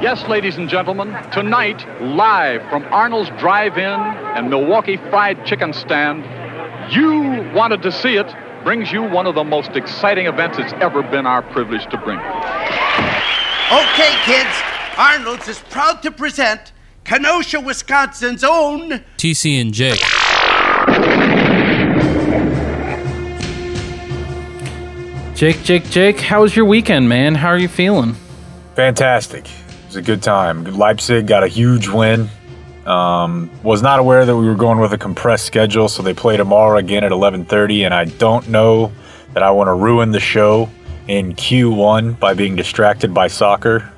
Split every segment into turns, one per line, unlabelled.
Yes, ladies and gentlemen, tonight, live from Arnold's Drive-In and Milwaukee Fried Chicken Stand, you wanted to see it, brings you one of the most exciting events it's ever been our privilege to bring.
Okay, kids, Arnold's is proud to present Kenosha, Wisconsin's own
TC and Jake.
Jake, Jake, Jake, how was your weekend, man? How are you feeling?
Fantastic. A good time. Leipzig got a huge win. Um, was not aware that we were going with a compressed schedule, so they play tomorrow again at 11:30, and I don't know that I want to ruin the show in Q1 by being distracted by soccer.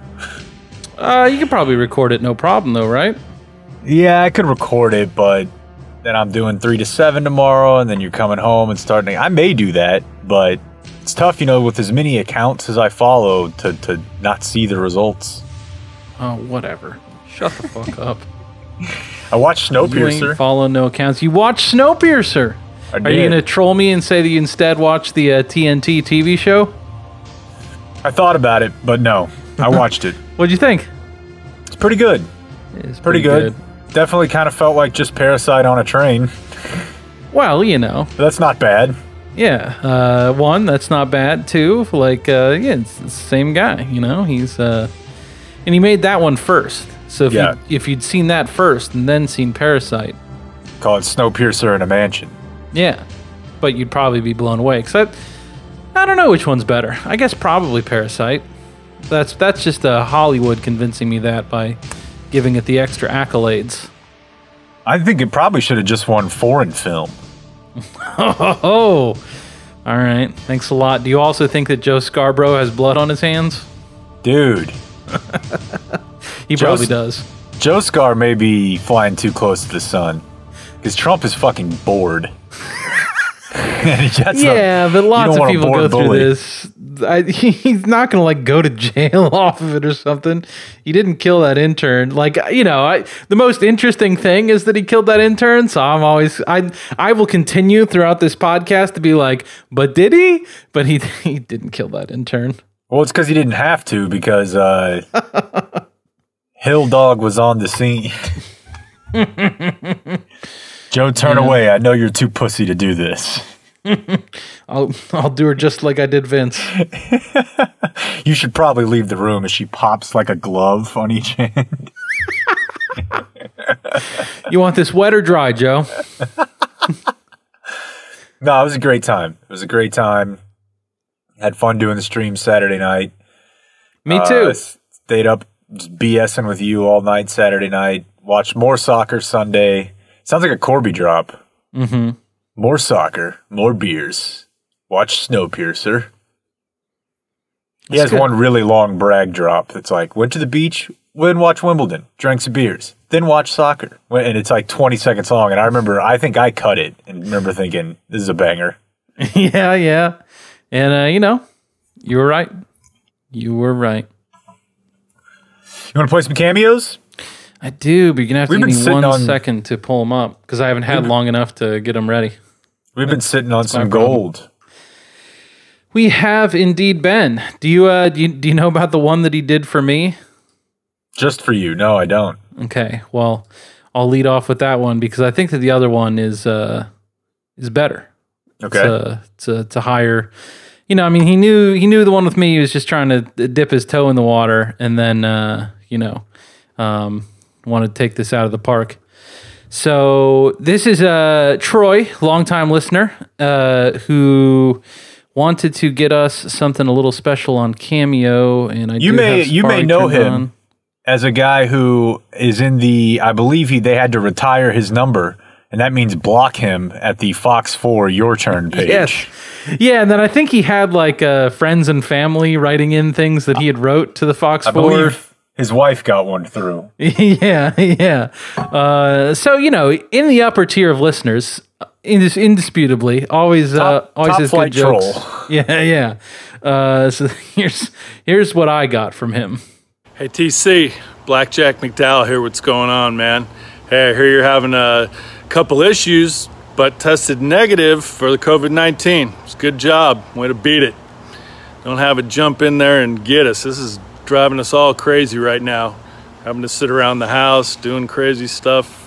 Uh, you could probably record it, no problem, though, right?
Yeah, I could record it, but then I'm doing three to seven tomorrow, and then you're coming home and starting. I may do that, but it's tough, you know, with as many accounts as I follow to to not see the results.
Oh, whatever. Shut the fuck up.
I watched
You ain't
Snowpiercer.
following no accounts. You watch Snowpiercer.
I
Are you gonna troll me and say that you instead watched the uh, TNT TV show?
I thought about it, but no, I watched it.
What'd you think?
It's pretty good.
It's
Pretty good. Definitely kind of felt like just Parasite on a train.
Well, you know,
But that's not bad.
yeah. Uh, one, that's not bad. Two, like, uh, yeah, it's the same guy. You know, he's uh, and he made that one first. So if
Yeah.
you if you'd seen that first and then seen Parasite,
Call it Snowpiercer in a mansion.
yeah, but you'd probably be blown away. Cause I, I don't know which one's better. I guess probably Parasite. That's that's just uh, Hollywood convincing me that by giving it the extra accolades.
I think it probably should have just won foreign film.
Oh, all right. Thanks a lot. Do you also think that Joe Scarborough has blood on his hands?
Dude,
He
Joe
probably does.
Joe Scar may be flying too close to the sun. Because Trump is fucking bored. And that's not-
Yeah, but lots of people go through
bully.
this. I, he's not gonna like go to jail off of it or something. He didn't kill that intern. Like you know, I, the most interesting thing is that he killed that intern. So I'm always I I will continue throughout this podcast to be like, but did he? But he he didn't kill that intern.
Well, it's because he didn't have to, because uh, Hill Dog was on the scene. Joe, turn away. I know you're too pussy to do this.
I'll I'll do her just like I did Vince.
You should probably leave the room as she pops like a glove on each hand.
You want this wet or dry, Joe?
No, it was a great time. It was a great time. Had fun doing the stream Saturday night.
Me
Uh,
too.
stayed up BSing with you all night Saturday night. Watched more soccer Sunday. Sounds like a Corby drop.
mm-hmm.
More soccer, more beers. Watch Snowpiercer. He
That's
has
good.
one really long brag drop that's like, went to the beach, went and watched Wimbledon, drank some beers, then watched soccer. And it's like 20 seconds long. And I remember, I think I cut it and remember thinking, this is a banger.
yeah, yeah. And uh, you know, you were right. You were right.
You want to play some cameos?
I do, but you're gonna have to
We've
give me one
on-
second to pull them up because I haven't had long enough to get them ready.
We've been sitting on some
problem.
gold.
We have indeed been. Do you uh do you, do you know about the one that he did for me?
Just for you. No, I don't.
Okay, well, I'll lead off with that one because I think that the other one is uh is better.
Okay.
to, a, it's a, it's a higher. You know, I mean, he knew he knew the one with me. He was just trying to dip his toe in the water, and then uh, you know, um, wanted to take this out of the park. So this is uh, Troy, longtime listener, uh, who wanted to get us something a little special on Cameo, and I
You may- you may know him.
on.
As a guy who is in the, I believe he they had to retire his number, and that means block him at the Fox 4 Your Turn page.
Yes. Yeah, and then I think he had like uh, friends and family writing in things that he had wrote to the Fox
I
Four.
believe his wife got one through.
yeah, yeah. Uh, so you know, in the upper tier of listeners, indis- indisputably, always, uh,
Top-
always
top
has good jokes.
troll.
Yeah, yeah. Uh, so here's here's what I got from him.
Hey TC, Blackjack McDowell here. What's going on, man? Hey, I hear you're having a couple issues, but tested negative for the COVID 19. It's a good job. Way to beat it. Don't have it jump in there and get us. This is driving us all crazy right now. Having to sit around the house doing crazy stuff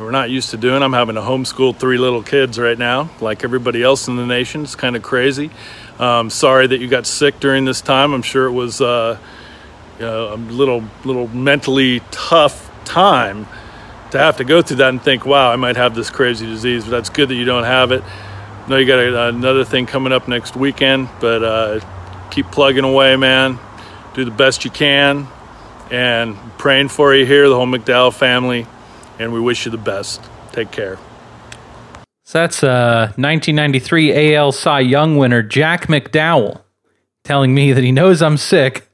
we're not used to doing. I'm having to homeschool three little kids right now, like everybody else in the nation. It's kind of crazy. Um, sorry that you got sick during this time. I'm sure it was uh, know, a little little mentally tough time to have to go through that and think, wow, I might have this crazy disease. But that's good that you don't have it. I know you got a, another thing coming up next weekend, but uh, keep plugging away, man. Do the best you can, and praying for you here, the whole McDowell family and we wish you the best. Take care.
So that's uh, 1993 AL Cy Young winner Jack McDowell telling me that he knows I'm sick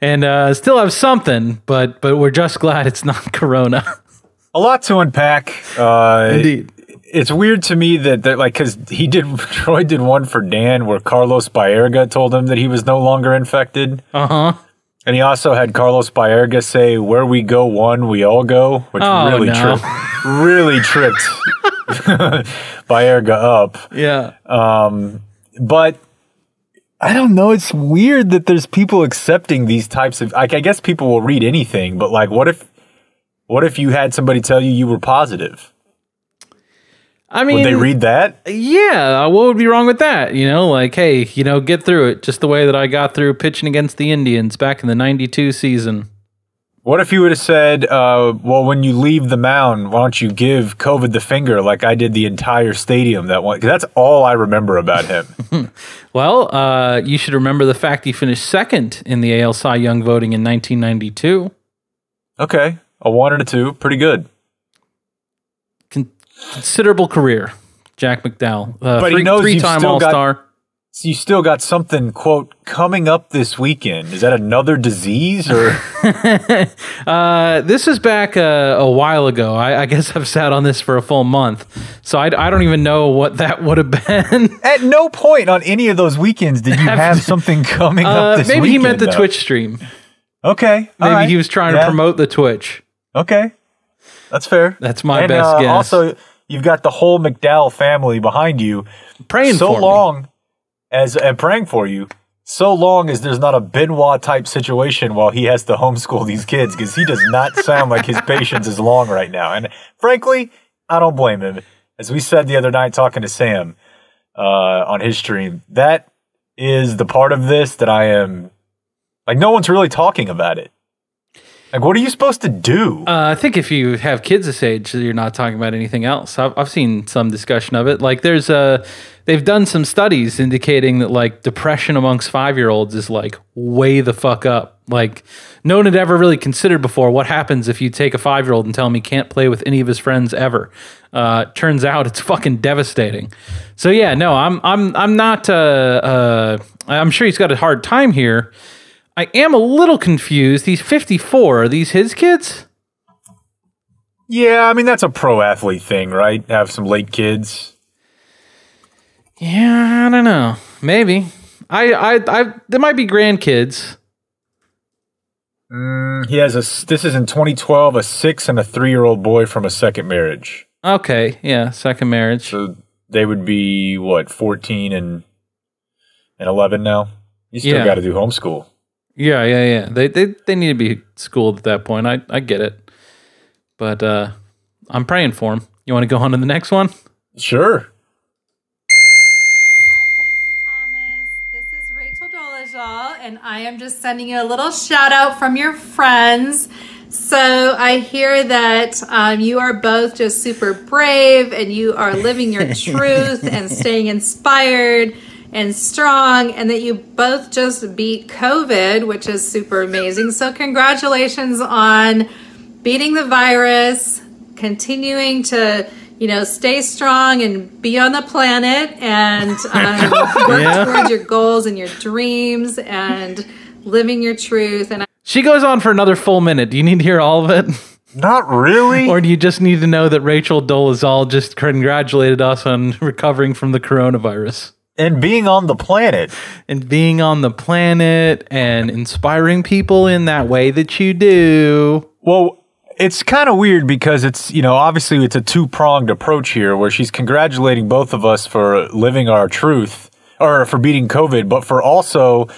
and uh, still have something, but but we're just glad it's not Corona.
A lot to unpack. Uh,
Indeed.
It's weird to me that, that like because he did Troy did one for Dan where Carlos Baerga told him that he was no longer infected.
Uh huh.
And he also had Carlos Baerga say, "Where we go one, we all go," which
Oh,
really
no.
tripped, really tripped Baerga up.
Yeah.
Um, But I don't know. It's weird that there's people accepting these types of. Like, I guess people will read anything, but like, what if, what if you had somebody tell you you were positive?
I mean,
Would they read that?
Yeah, what would be wrong with that? You know, like, hey, you know, get through it just the way that I got through pitching against the Indians back in the 92 season.
What if you would have said, uh, "Well, when you leave the mound, why don't you give COVID the finger like I did the entire stadium that one?" that's all I remember about him.
Well, uh, you should remember the fact he finished second in the AL Cy Young voting in 1992.
okay, a one and a two, pretty good.
Con- considerable career, Jack McDowell. Uh,
But he
three,
knows you've
three-time
got-
All-Star.
So you still got something quote coming up this weekend. Is that another disease or?
Uh, this is back uh, a while ago. I, I guess I've sat on this for a full month, so I, I don't even know what that would have been.
At no point on any of those weekends did you have something coming
Uh,
up this
maybe he meant the
though.
Twitch stream.
Okay,
Maybe
right.
he was trying
Yeah.
to promote the Twitch.
Okay, that's fair.
That's my
and,
best
uh,
guess.
Also, you've got the whole McDowell family behind you.
Praying
so
for me.
long as and praying for you. So long as there's not a Benoit type situation while he has to homeschool these kids, because he does not sound like his patience is long right now. And frankly, I don't blame him. As we said the other night talking to Sam uh, on his stream, that is the part of this that I am like. No one's really talking about it. Like, what are you supposed to do?
Uh, I think if you have kids this age, you're not talking about anything else. I've, I've seen some discussion of it. Like there's a, they've done some studies indicating that like depression amongst five year olds is like way the fuck up. Like no one had ever really considered before what happens if you take a five year old and tell him he can't play with any of his friends ever. Uh, turns out it's fucking devastating. So yeah, no, I'm I'm I'm not. Uh, uh, I'm sure he's got a hard time here. I am a little confused. He's 54. Are these his kids?
yeah, I mean that's a pro athlete thing, right? Have some late kids.
Yeah, I don't know. Maybe. I, I, I, there might be grandkids.
Mm, he has a This is in 2012. A six and a three year old boy from a second marriage.
Okay, yeah, second marriage.
So they would be what 14 and and 11 now. You still
Yeah.
got to do homeschool.
Yeah, yeah, yeah. They, they, they need to be schooled at that point. I, I get it. But uh, I'm praying for him. You want to go on to the next one?
Sure.
Hi, Jason Thomas. This is Rachel Dolezal, and I am just sending you a little shout out from your friends. So I hear that um, you are both just super brave and you are living your truth and staying inspired and strong, and that you both just beat COVID, which is super amazing. So, congratulations on beating the virus, continuing to you know stay strong and be on the planet and um, work
Yeah.
towards your goals and your dreams and living your truth and
She goes on for another full minute. Do you need to hear all of it?
Not really.
Or do you just need to know that Rachel Dolezal just congratulated us on recovering from the coronavirus?
And being on the planet.
and being on the planet and inspiring people in that way that you do.
Well, it's kind of weird because it's, you know, obviously it's a two pronged approach here where she's congratulating both of us for living our truth or for beating COVID, but for also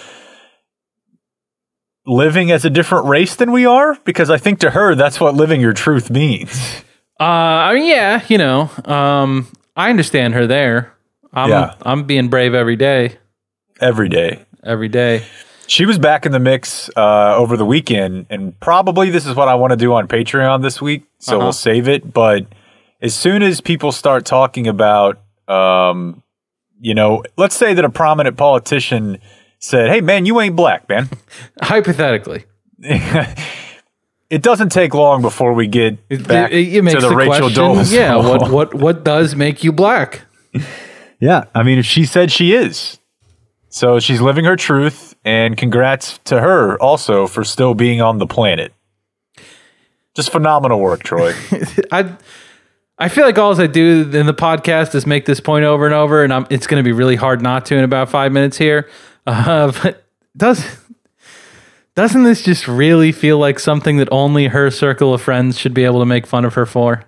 living as a different race than we are? Because I think to her, that's what living your truth means.
Uh, I mean, yeah, you know, um, I understand her there. I'm,
Yeah.
I'm being brave every day,
Every day.
every day.
She was back in the mix uh, over the weekend, and probably this is what I want to do on Patreon this week. So
Uh-huh.
we'll save it. But as soon as people start talking about, um, you know, let's say that a prominent politician said, "Hey, man, you ain't black, man."
Hypothetically,
it doesn't take long before we get
it,
back
it- it makes
to the,
the
Rachel
question,
Dolezal.
yeah. What what what does make you black?
Yeah, I mean, if she said she is. So she's living her truth, and congrats to her also for still being on the planet. Just phenomenal work, Troy.
I I feel like all I do in the podcast is make this point over and over, and I'm, it's going to be really hard not to in about five minutes here. Uh, but does doesn't this just really feel like something that only her circle of friends should be able to make fun of her for?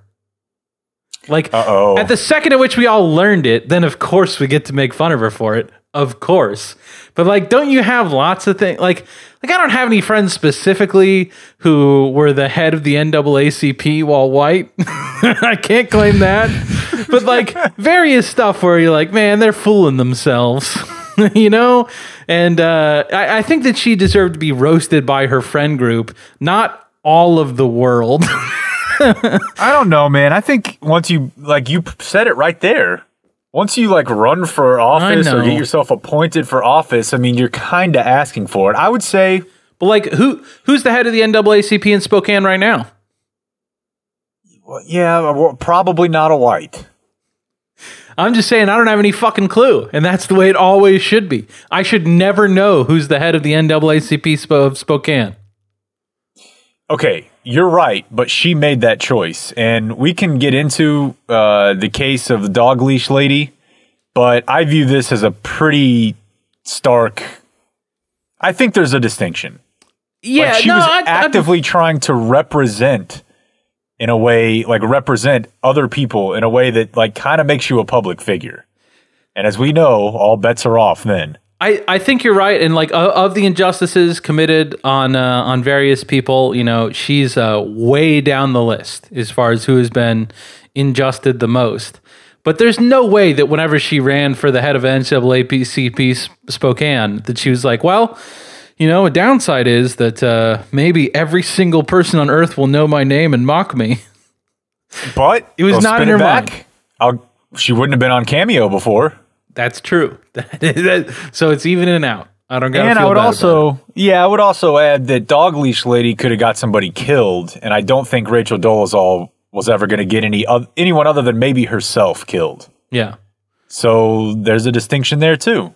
Like
Uh-oh.
at the second at which we all learned it, then of course we get to make fun of her for it. Of course. But like don't you have lots of things like like I don't have any friends specifically who were the head of the NAACP while white. I can't claim that. but like various stuff where you're like, man, they're fooling themselves. you know? And uh I, I think that she deserved to be roasted by her friend group, not all of the world.
I don't know, man. I think once you like you said it right there. Once you like run for office or get yourself appointed for office, I mean, you're kind of asking for it. I would say,
But like, who who's the head of the NAACP in Spokane right now?
well, yeah, uh, probably not a white.
I'm just saying I don't have any fucking clue, and that's the way it always should be. I should never know who's the head of the NAACP of Spokane.
Okay, you're right, but she made that choice, and we can get into uh, the case of the dog leash lady, but I view this as a pretty stark. I think there's a distinction.
Yeah,
like she
no,
was
I, I-
actively trying to represent in a way like represent other people in a way that like kind of makes you a public figure and as we know all bets are off then
I, I think you're right, and like uh, of the injustices committed on uh, on various people, you know, she's uh, way down the list as far as who has been injusted the most. But there's no way that whenever she ran for the head of NAACP Spokane, that she was like, well, you know, a downside is that uh, maybe every single person on Earth will know my name and mock me.
but
It was not in her
back.
mind.
I'll, she wouldn't have been on cameo before
That's true. so it's even and out. I don't got.
and
feel
i would also yeah i would also add that dog leash lady could have got somebody killed and i don't think rachel dolezal was ever going to get any oth- anyone other than maybe herself killed
yeah.
so there's a distinction there too
All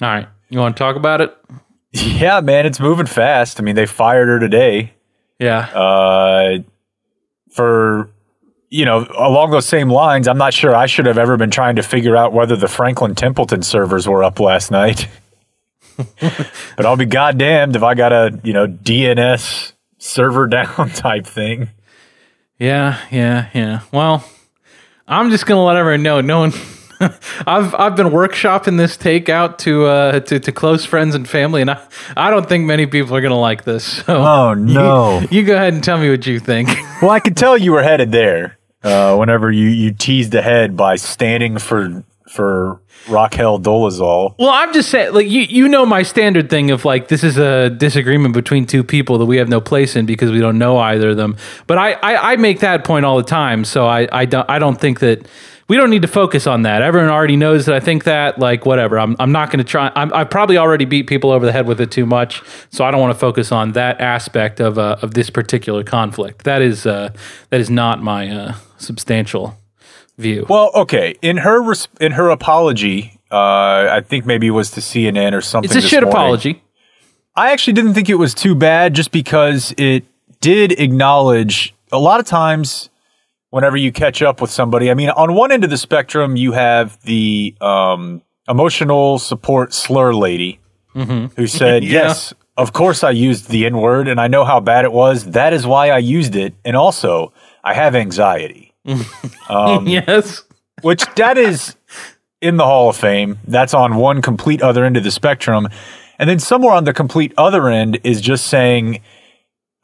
right. You want to talk about it?
yeah man it's moving fast i mean they fired her today
Yeah.
uh, for you know along those same lines i'm not sure i should have ever been trying to figure out whether the franklin templeton servers were up last night but i'll be goddamned if i got a you know dns server down type thing
Yeah, yeah, yeah. Well, I'm just gonna let everyone know. No one. I've I've been workshopping this take out to uh to, to close friends and family, and I I don't think many people are gonna like this. So
Oh, no.
you, you go ahead and tell me what you think.
well i could tell you were headed there uh, whenever you you teased ahead by standing for for raquel dolezal
Well, I'm just saying, like you, you know, my standard thing of like this is a disagreement between two people that we have no place in because we don't know either of them. But I, I, I make that point all the time, so I, I don't, I don't think that we don't need to focus on that. Everyone already knows that I think that. Like whatever, I'm, I'm not going to try. I'm, I've probably already beat people over the head with it too much, so I don't want to focus on that aspect of uh, of this particular conflict. That is uh, that is not my uh, substantial view.
Well, okay. In her res- in her apology, uh, I think maybe it was to CNN or something.
it's a
this
shit
morning.
apology.
I actually didn't think it was too bad, just because it did acknowledge a lot of times. Whenever you catch up with somebody, I mean, on one end of the spectrum, you have the um, emotional support slur lady who said,
Mm-hmm. Yeah.
"Yes, of course, I used the N word, and I know how bad it was. That is why I used it, and also I have anxiety." Um,
yes.
which that is in the Hall of Fame. That's on one complete other end of the spectrum. And then somewhere on the complete other end is just saying,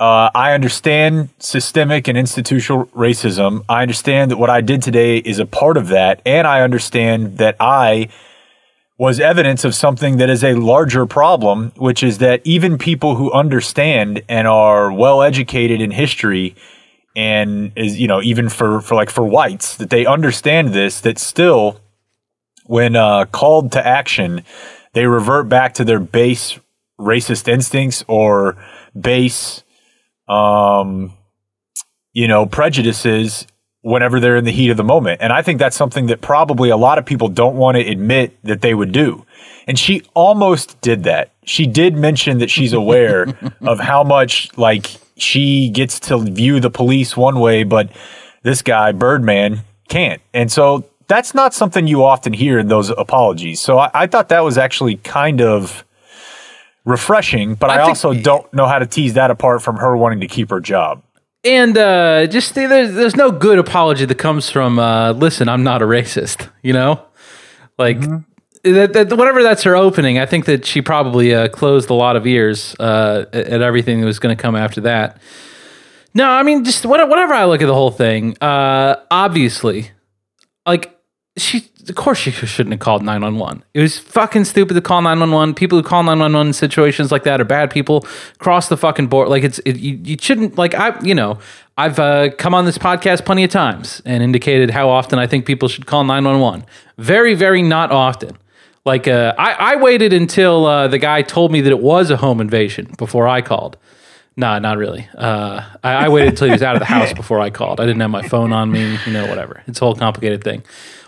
uh, I understand systemic and institutional racism. I understand that what I did today is a part of that. And I understand that I was evidence of something that is a larger problem, which is that even people who understand and are well educated in history and is, you know, even for, for like for whites, that they understand this, that still, when uh, called to action, they revert back to their base racist instincts or base, um, you know, prejudices whenever they're in the heat of the moment. And I think that's something that probably a lot of people don't want to admit that they would do. And she almost did that. She did mention that she's aware of how much like she gets to view the police one way, but this guy, Birdman, can't. And so that's not something you often hear in those apologies. So I, I thought that was actually kind of refreshing, but I,
I
also don't know how to tease that apart from her wanting to keep her job.
And uh, just there's there's no good apology that comes from uh, listen, I'm not a racist. You know, like that, that whatever that's her opening. I think that she probably uh, closed a lot of ears uh, at everything that was going to come after that. No, I mean just what- whatever I look at the whole thing. Uh, obviously, like she of course she shouldn't have called 911 it was fucking stupid to call 911 people who call 911 in situations like that are bad people cross the fucking board like it's it, you, you shouldn't like i you know i've uh, come on this podcast plenty of times and indicated how often i think people should call 911 very very not often like uh, I, I waited until uh, the guy told me that it was a home invasion before i called no, not really. Uh, I, I waited until he was out of the house before I called. I didn't have my phone on me, you know, whatever. It's a whole complicated thing.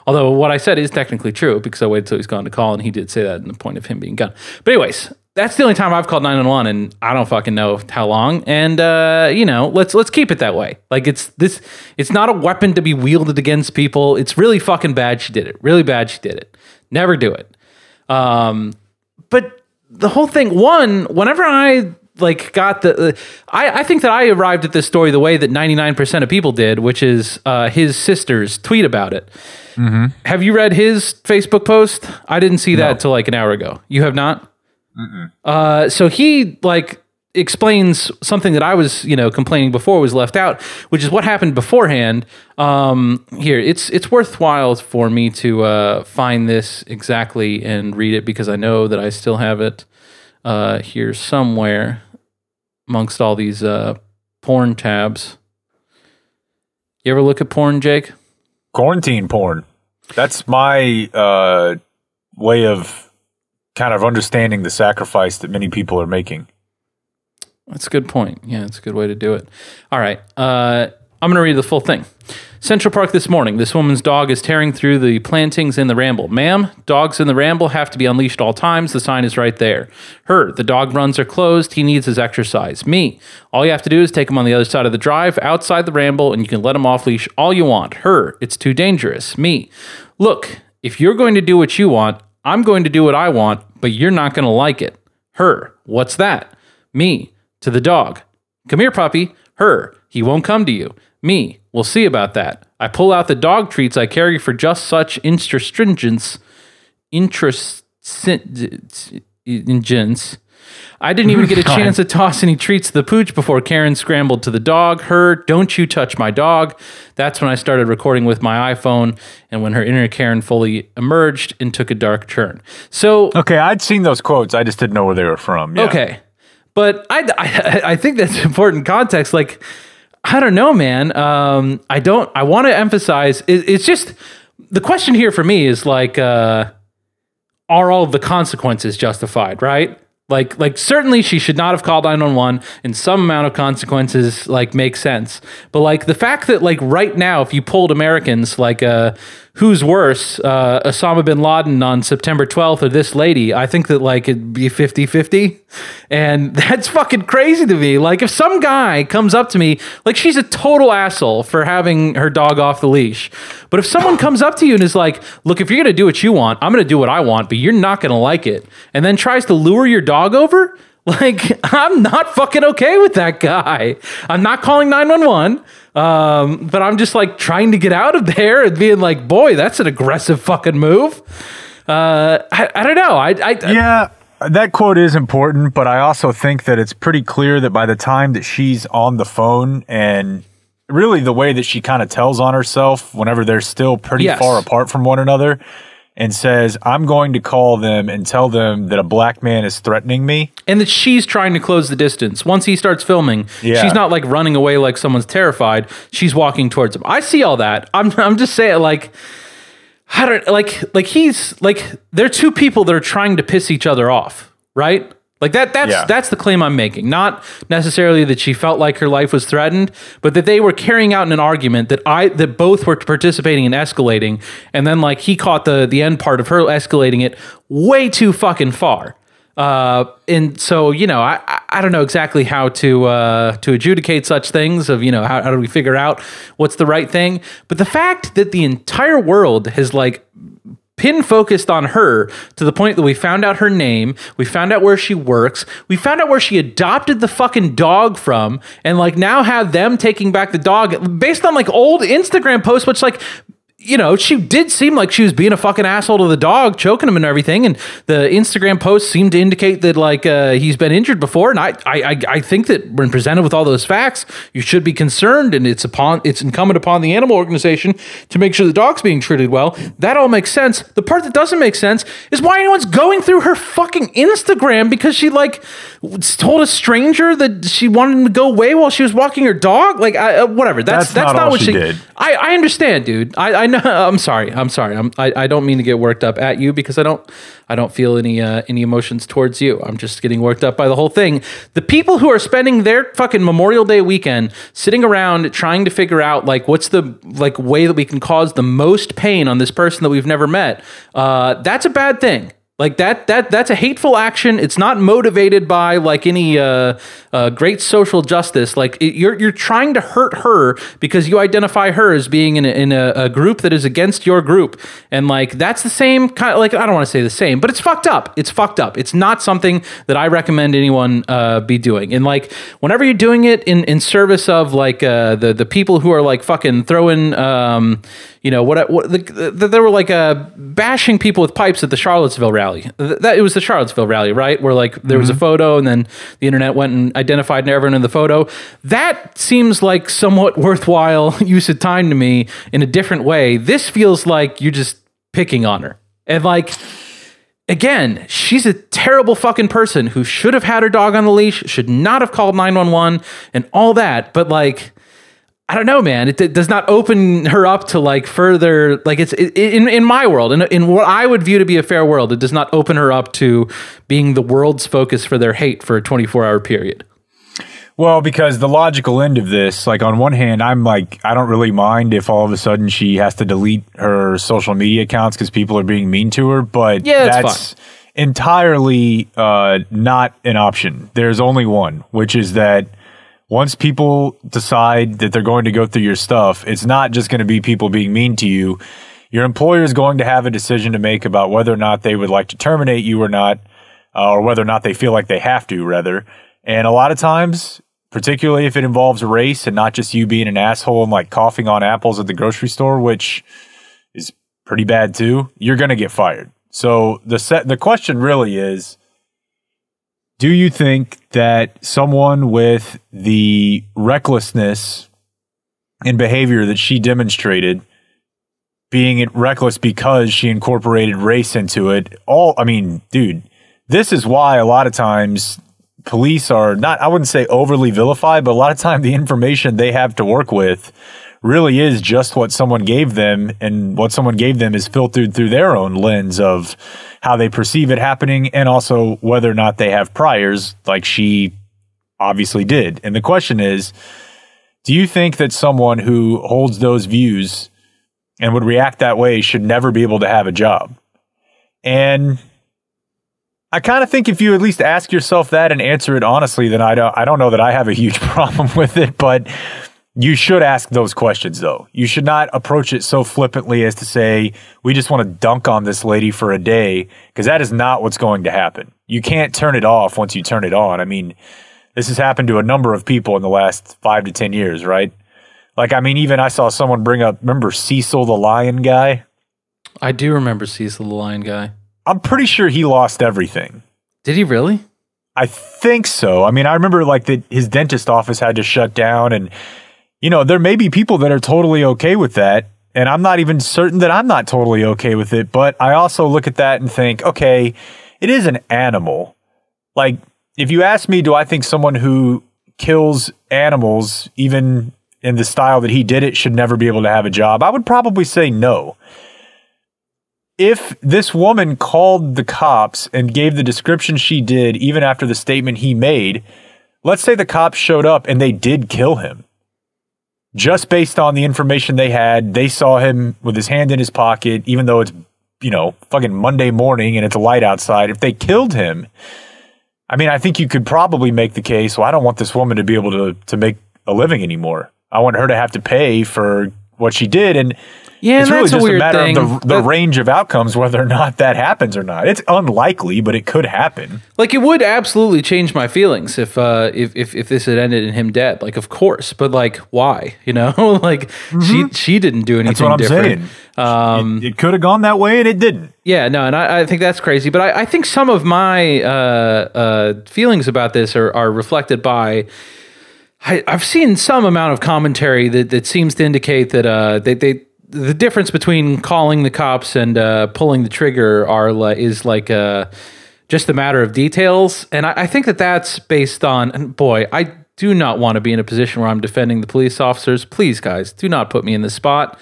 Although what I said is technically true because I waited until he's gone to call and he did say that in the point of him being gone. But anyways, that's the only time I've called 911 and I don't fucking know how long. And uh, you know, let's let's keep it that way. Like it's this it's not a weapon to be wielded against people. It's really fucking bad she did it. Really bad she did it. Never do it. Um, but the whole thing one whenever i like got the uh, I, I think that i arrived at this story the way that 99% of people did which is uh, his sister's tweet about it. Have you read his facebook post? I didn't see that till like an hour ago. You have not? Uh, so he like explains something that I was, you know, complaining before was left out, which is what happened beforehand. Um, here, it's it's worthwhile for me to uh, find this exactly and read it because I know that I still have it uh, here somewhere amongst all these uh, porn tabs. You ever look at porn, Jake?
quarantine porn. That's my uh, way of kind of understanding the sacrifice that many people are making.
That's a good point. Yeah, it's a good way to do it. All right. Uh, I'm going to read the full thing. Central Park this morning. This woman's dog is tearing through the plantings in the ramble. Ma'am, dogs in the ramble have to be unleashed all times. The sign is right there. Her, the dog runs are closed. He needs his exercise. Me, all you have to do is take him on the other side of the drive, outside the ramble, and you can let him off leash all you want. Her, it's too dangerous. Me, look, if you're going to do what you want, I'm going to do what I want, but you're not going to like it. Her, what's that? Me, to the dog. Come here, puppy. Her, he won't come to you. Me, we'll see about that. I pull out the dog treats I carry for just such interstringence. Interstringence. I didn't even get a chance to toss any treats to the pooch before Karen scrambled to the dog. Her, don't you touch my dog. That's when I started recording with my iPhone and when her inner Karen fully emerged and took a dark turn. So,
Okay, I'd seen those quotes. I just didn't know where they were from. Yeah.
Okay. But I, I, I think that's important context. Like, I don't know, man. Um, I don't, I want to emphasize, it, it's just, the question here for me is like, uh, are all of the consequences justified, right? Like, like certainly she should not have called 911 and some amount of consequences like make sense. But like the fact that like right now, if you polled Americans, like, uh, who's worse, uh, Osama bin Laden on September 12th or this lady, I think that like it'd be 50 50. And that's fucking crazy to me. Like, if some guy comes up to me, like, she's a total asshole for having her dog off the leash. But if someone comes up to you and is like, look, if you're going to do what you want, I'm going to do what I want, but you're not going to like it, and then tries to lure your dog over, like, I'm not fucking okay with that guy. I'm not calling 911. Um, but I'm just like trying to get out of there and being like, boy, that's an aggressive fucking move. Uh, I, I don't know. I, I,
Yeah, that quote is important, but I also think that it's pretty clear that by the time that she's on the phone and really the way that she kind of tells on herself whenever they're still pretty
Yes.
far apart from one another and says, I'm going to call them and tell them that a black man is threatening me.
and that she's trying to close the distance. Once he starts filming,
Yeah.
she's not like running away like someone's terrified. She's walking towards him. I see all that. I'm I'm just saying like I don't like like he's like they're two people that are trying to piss each other off, right? Like that that's
Yeah.
that's the claim I'm making. Not necessarily that she felt like her life was threatened, but that they were carrying out an argument that I that both were participating in escalating and then like he caught the the end part of her escalating it way too fucking far. Uh, and so you know, I I- don't know exactly how to uh, to adjudicate such things. Of you know, how, how do we figure out what's the right thing? But the fact that the entire world has like pin focused on her to the point that we found out her name, we found out where she works, we found out where she adopted the fucking dog from, and like now have them taking back the dog based on like old Instagram posts, which like. You know, she did seem like she was being a fucking asshole to the dog, choking him and everything. And the Instagram post seemed to indicate that like uh, he's been injured before. And I, I, I- think that when presented with all those facts, you should be concerned, and it's upon it's incumbent upon the animal organization to make sure the dog's being treated well. That all makes sense. The part that doesn't make sense is why anyone's going through her fucking Instagram because she like told a stranger that she wanted him to go away while she was walking her dog. Like, I, uh, whatever. That's
That's
that's,
not
not, what
she
she
did.
I, I understand, dude. I, I know. I'm sorry. I'm sorry. I'm, I, I don't mean to get worked up at you because I don't I don't feel any uh, any emotions towards you. I'm just getting worked up by the whole thing. The people who are spending their fucking Memorial Day weekend sitting around trying to figure out like what's the like way that we can cause the most pain on this person that we've never met. Uh, that's a bad thing. Like that that that's a hateful action. It's not motivated by like any uh, uh, great social justice. Like it, you're you're trying to hurt her because you identify her as being in a, in a, a group that is against your group, and like that's the same kind. Of, like I don't want to say the same, but it's fucked up. It's fucked up. It's not something that I recommend anyone uh, be doing. And like whenever you're doing it in in service of like uh, the the people who are like fucking throwing. Um, you know what? What the, the, they were like uh, bashing people with pipes at the Charlottesville rally. Th- That it was the Charlottesville rally, right? Where like there was a mm-hmm. photo, and then the internet went and identified everyone in the photo. That seems like somewhat worthwhile use of time to me in a different way. This feels like you're just picking on her, and like again, she's a terrible fucking person who should have had her dog on the leash, should not have called 911 and all that. But like, I don't know, man. It, it does not open her up to like further, like it's it, in in my world, in, in what I would view to be a fair world. It does not open her up to being the world's focus for their hate for a 24 hour period.
Well, because the logical end of this, like on one hand, I'm like, I don't really mind if all of a sudden she has to delete her social media accounts because people are being mean to her, but
Yeah, that's
that's entirely uh, not an option. There's only one, which is that once people decide that they're going to go through your stuff, it's not just going to be people being mean to you. Your employer is going to have a decision to make about whether or not they would like to terminate you or not, uh, or whether or not they feel like they have to, rather. And a lot of times, particularly if it involves race and not just you being an asshole and like coughing on apples at the grocery store, which is pretty bad too, you're going to get fired. So the set, the question really is, do you think that someone with the recklessness and behavior that she demonstrated, being reckless because she incorporated race into it, all, I mean, dude, this is why a lot of times police are not, I wouldn't say overly vilified, but a lot of time the information they have to work with really is just what someone gave them and what someone gave them is filtered through their own lens of how they perceive it happening and also whether or not they have priors like she obviously did. And the question is, do you think that someone who holds those views and would react that way should never be able to have a job? And I kind of think if you at least ask yourself that and answer it honestly, then I don't I don't know that I have a huge problem with it, but you should ask those questions though. You should not approach it so flippantly as to say, we just want to dunk on this lady for a day, because that is not what's going to happen. You can't turn it off once you turn it on. I mean, this has happened to a number of people in the last five to 10 years, right? Like, I mean, even I saw someone bring up, remember Cecil the lion guy?
I do remember Cecil the Lion guy.
I'm pretty sure he lost everything.
Did he really?
I think so. I mean, I remember like that his dentist office had to shut down, and you know, there may be people that are totally okay with that, and I'm not even certain that I'm not totally okay with it. But I also look at that and think, okay, it is an animal. Like, if you ask me, do I think someone who kills animals, even in the style that he did it, should never be able to have a job? I would probably say no if this woman called the cops and gave the description she did, even after the statement he made, let's say the cops showed up and they did kill him. Just based on the information they had, they saw him with his hand in his pocket, even though it's, you know, fucking Monday morning and it's light outside. If they killed him, I mean, I think you could probably make the case, well, I don't want this woman to be able to, to make a living anymore. I want her to have to pay for what she did. And
Yeah,
it's really
that's a
just a,
weird
matter
thing.
of the, the
That-
range of outcomes, whether or not that happens or not. It's unlikely, but it could happen.
Like it would absolutely change my feelings if uh if if, if this had ended in him dead. Like of course, but like why? You know, like she she didn't do anything
That's what I'm
different.
saying. Um, it, it could have gone that way, and it didn't.
Yeah, no, and I, I think that's crazy. But I, I think some of my uh, uh, feelings about this are, are reflected by. I, I've seen some amount of commentary that, that seems to indicate that uh, they, they the difference between calling the cops and uh, pulling the trigger are like is like uh, just a matter of details, and I, I think that that's based on. And boy, I do not want to be in a position where I'm defending the police officers. Please, guys, do not put me in this spot.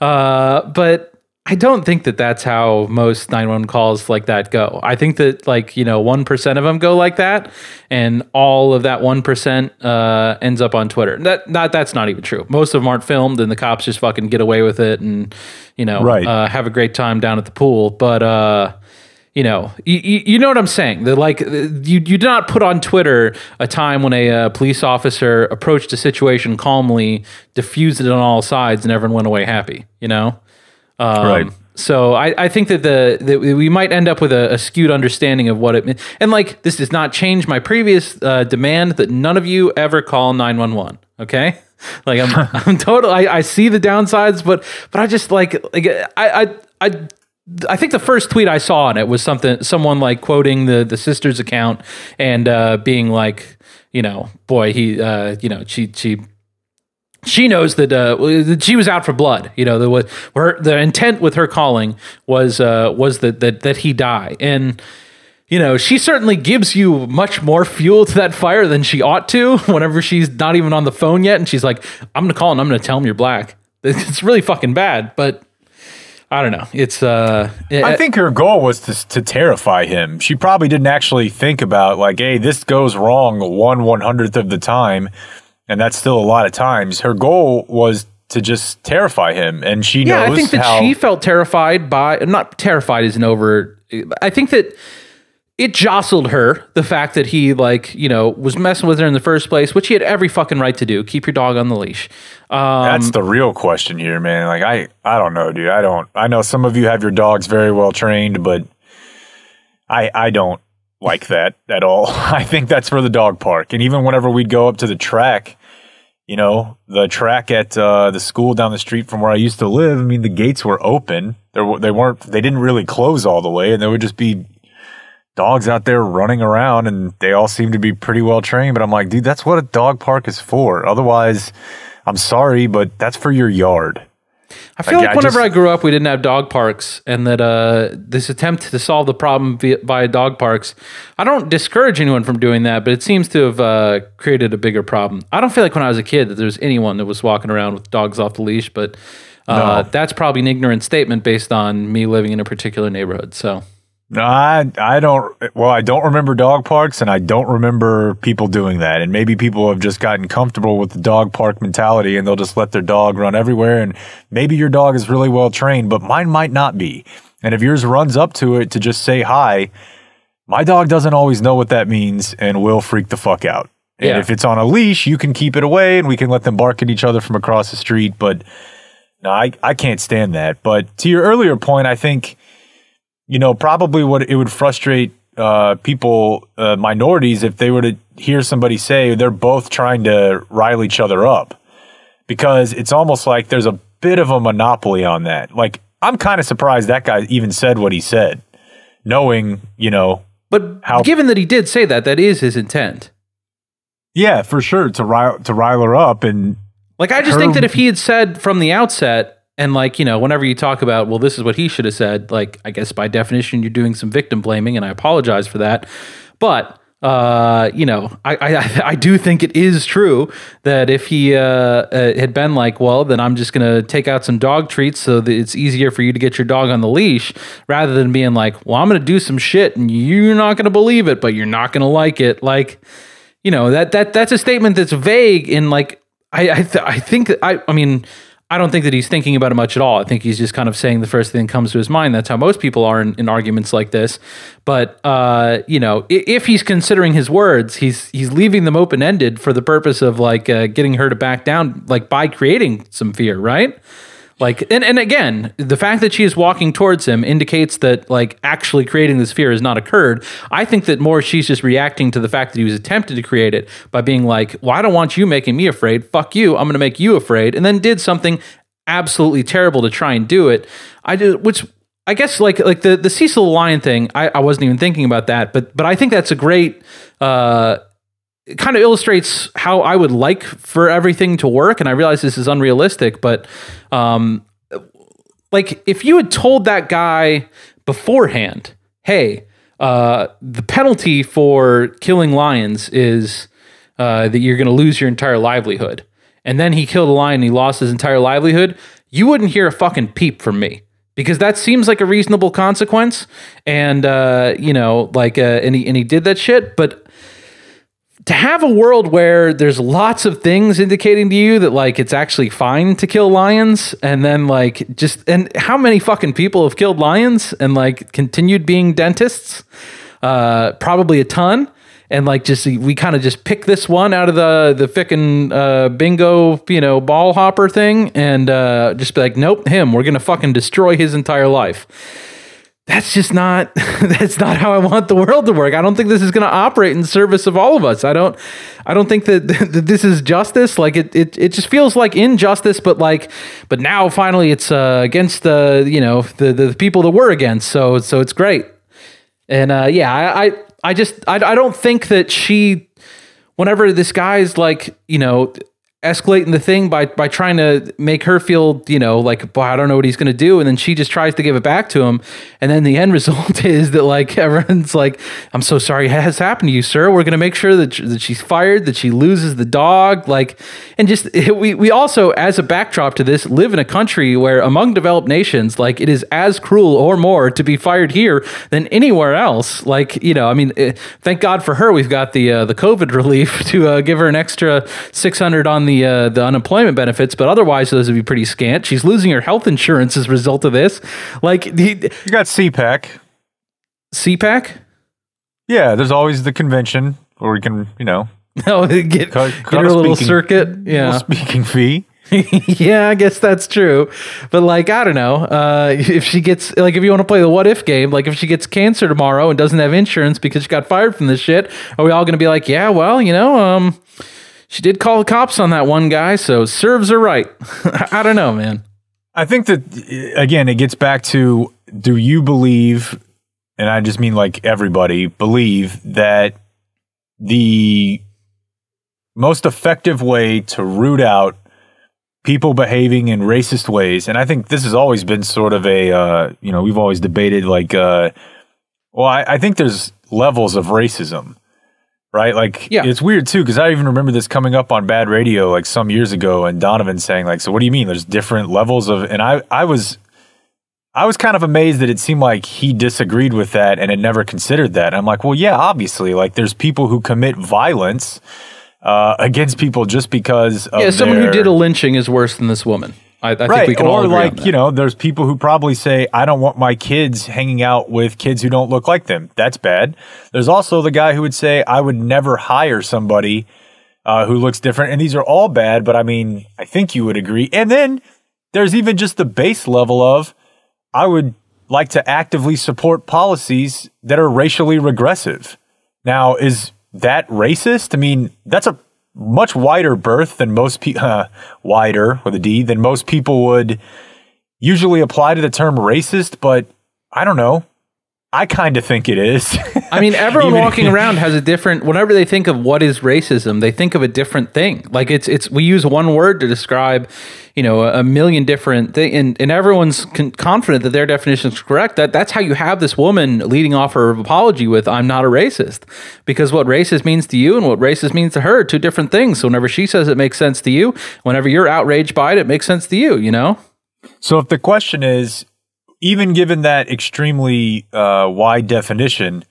Uh, but I don't think that that's how most 911 calls like that go. I think that like, you know, 1% of them go like that and all of that 1% uh, ends up on Twitter. That not that's not even true. Most of them aren't filmed and the cops just fucking get away with it and, you know,
Right.
uh, have a great time down at the pool, but uh you know, you, you know what I'm saying. That like you you did not put on Twitter a time when a uh, police officer approached a situation calmly, diffused it on all sides, and everyone went away happy. You know, um,
Right.
So I, I think that the that we might end up with a, a skewed understanding of what it means. And like this does not change my previous uh, demand that none of you ever call nine one one. Okay. Like I'm, I'm total. I, I see the downsides, but but I just like like I I I I think the first tweet I saw on it was something someone like quoting the the sister's account and uh, being like, you know, boy, he, uh, you know, she she she knows that uh, that she was out for blood. You know, the her the intent with her calling was uh, was that that that he die and. You know, she certainly gives you much more fuel to that fire than she ought to whenever she's not even on the phone yet. And she's like, I'm to call and I'm to tell him you're black. It's really fucking bad, but I don't know. It's, uh,
I think her goal was to to terrify him. She probably didn't actually think about like, hey, this goes wrong one one hundredth of the time, and that's still a lot of times. Her goal was to just terrify him, and she
yeah,
knows
I think that
how.
she felt terrified by not terrified isn't over. I think that it jostled her the fact that he like you know was messing with her in the first place, which he had every fucking right to do. Keep your dog on the leash. Um,
that's the real question here, man. Like I, I don't know, dude. I don't. I know some of you have your dogs very well trained, but I, I don't like that at all. I think that's for the dog park. And even whenever we'd go up to the track, you know, the track at uh, the school down the street from where I used to live. I mean, the gates were open. There, they weren't. They didn't really close all the way, and there would just be dogs out there running around, and they all seemed to be pretty well trained. But I'm like, dude, that's what a dog park is for. Otherwise, I'm sorry, but that's for your yard.
I feel
Like,
like
I
whenever
just-
I grew up, we didn't have dog parks, and that uh, this attempt to solve the problem via, via dog parks, I don't discourage anyone from doing that, but it seems to have uh, created a bigger problem. I don't feel like when I was a kid that there was anyone that was walking around with dogs off the leash, but uh,
No.
that's probably an ignorant statement based on me living in a particular neighborhood. So
No, I I don't. Well, I don't remember dog parks, and I don't remember people doing that. And maybe people have just gotten comfortable with the dog park mentality, and they'll just let their dog run everywhere. And maybe your dog is really well trained, but mine might not be. And if yours runs up to it to just say hi, my dog doesn't always know what that means and will freak the fuck out. And
Yeah.
if it's on a leash, you can keep it away, and we can let them bark at each other from across the street. But no, I I can't stand that. But to your earlier point, I think you know, probably what it would frustrate uh, people, uh, minorities, if they were to hear somebody say they're both trying to rile each other up, because it's almost like there's a bit of a monopoly on that. Like, I'm kind of surprised that guy even said what he said, knowing, you know,
But
How-
given that he did say that, that is his intent.
Yeah, for sure to rile to rile her up and
Like I just
Her-
think that if he had said from the outset, and like you know, whenever you talk about, well, this is what he should have said. Like I guess by definition, you're doing some victim blaming, and I apologize for that. But uh, you know, I, I I do think it is true that if he uh, uh, had been like, well, then I'm just gonna take out some dog treats so that it's easier for you to get your dog on the leash, rather than being like, well, I'm gonna do some shit and you're not gonna believe it, but you're not gonna like it, like you know that that that's a statement that's vague in like I I, th- I think I I mean I don't think that he's thinking about it much at all. I think he's just kind of saying the first thing that comes to his mind. That's how most people are in, in arguments like this. But uh, you know, if, if he's considering his words, he's he's leaving them open ended for the purpose of like uh, getting her to back down, like by creating some fear, right? Like, and, and again, the fact that she is walking towards him indicates that, like, actually creating this fear has not occurred. I think that more she's just reacting to the fact that he was attempting to create it by being like, well, I don't want you making me afraid. Fuck you. I'm going to make you afraid. And then did something absolutely terrible to try and do it. I did, which I guess like like the the Cecil Lion thing. I, I wasn't even thinking about that, but but I think that's a great. Uh, it kind of illustrates how I would like for everything to work. And I realize this is unrealistic, but um, like if you had told that guy beforehand, hey, uh, the penalty for killing lions is uh, that you're going to lose your entire livelihood. And then he killed a lion and he lost his entire livelihood. You wouldn't hear a fucking peep from me because that seems like a reasonable consequence. And, uh, you know, like, uh, and, he, and he did that shit. But to have a world where there's lots of things indicating to you that like it's actually fine to kill lions and then like just and how many fucking people have killed lions and like continued being dentists? Uh probably a ton. And like just we kind of just pick this one out of the the fickin' uh bingo you know ball hopper thing and uh just be like nope him. We're gonna fucking destroy his entire life that's just not that's not how I want the world to work. I don't think this is going to operate in service of all of us. I don't I don't think that, that this is justice. Like it, it it just feels like injustice, but like but now finally it's uh, against the you know the the people that we're against. So so it's great. And uh, yeah, I, I I just I I don't think that she whenever this guy's like you know escalating the thing by by trying to make her feel you know like boy I don't know what he's gonna do. And then she just tries to give it back to him. And then the end result is that like everyone's like I'm so sorry it has happened to you sir. We're gonna make sure that, that she's fired that she loses the dog. Like and just we we also as a backdrop to this live in a country where among developed nations like it is as cruel or more to be fired here than anywhere else. Like you know I mean eh, thank God for her. We've got the uh, the COVID relief to uh, give her an extra 600 on the uh, the unemployment benefits, but otherwise those would be pretty scant. She's losing her health insurance as a result of this. Like the
you got CPAC.
CPAC.
Yeah, there's always the convention where we can, you know,
No, get,
Cut-
get her
a
little
speaking-
circuit.
little
Yeah,
speaking fee.
yeah, I guess that's true. But like, I don't know. Uh, if she gets like, if you want to play the what if game, like if she gets cancer tomorrow and doesn't have insurance because she got fired from this shit, are we all going to be like, yeah, well, you know, um, she did call the cops on that one guy, so serves her right. I don't know, man.
I think that again, it gets back to do you believe, and I just mean like everybody believe that the most effective way to root out people behaving in racist ways, and I think this has always been sort of a, uh, you know, we've always debated like, uh, well, I, I think there's levels of racism. Right, like
Yeah.
it's weird too because I even remember this coming up on bad radio like some years ago, and Donovan saying like, "So what do you mean? There's different levels of?" And I, I was, I was kind of amazed that it seemed like he disagreed with that and had never considered that. I'm like, well, yeah, obviously, like there's people who commit violence uh, against people just because of
Yeah, someone who did a lynching is worse than this woman. I, I
right,
think we can all
or
agree on
like you know, there's people who probably say, "I don't want my kids hanging out with kids who don't look like them." That's bad. There's also the guy who would say, "I would never hire somebody uh, who looks different," and these are all bad. But I mean, I think you would agree. And then there's even just the base level of, I would like to actively support policies that are racially regressive. Now, is that racist? I mean, that's a much wider berth than most people, uh, wider with a D, than most people would usually apply to the term racist. But I don't know. I kind of think it is.
I mean, everyone walking around has a different. Whenever they think of what is racism, they think of a different thing. Like it's it's we use one word to describe, you know, a, a million different things, and, and everyone's con- confident that their definition is correct. That that's how you have this woman leading off her apology with "I'm not a racist," because what racist means to you and what racist means to her are two different things. So whenever she says it makes sense to you, whenever you're outraged by it, it makes sense to you. You know.
So if the question is, even given that extremely uh, wide definition,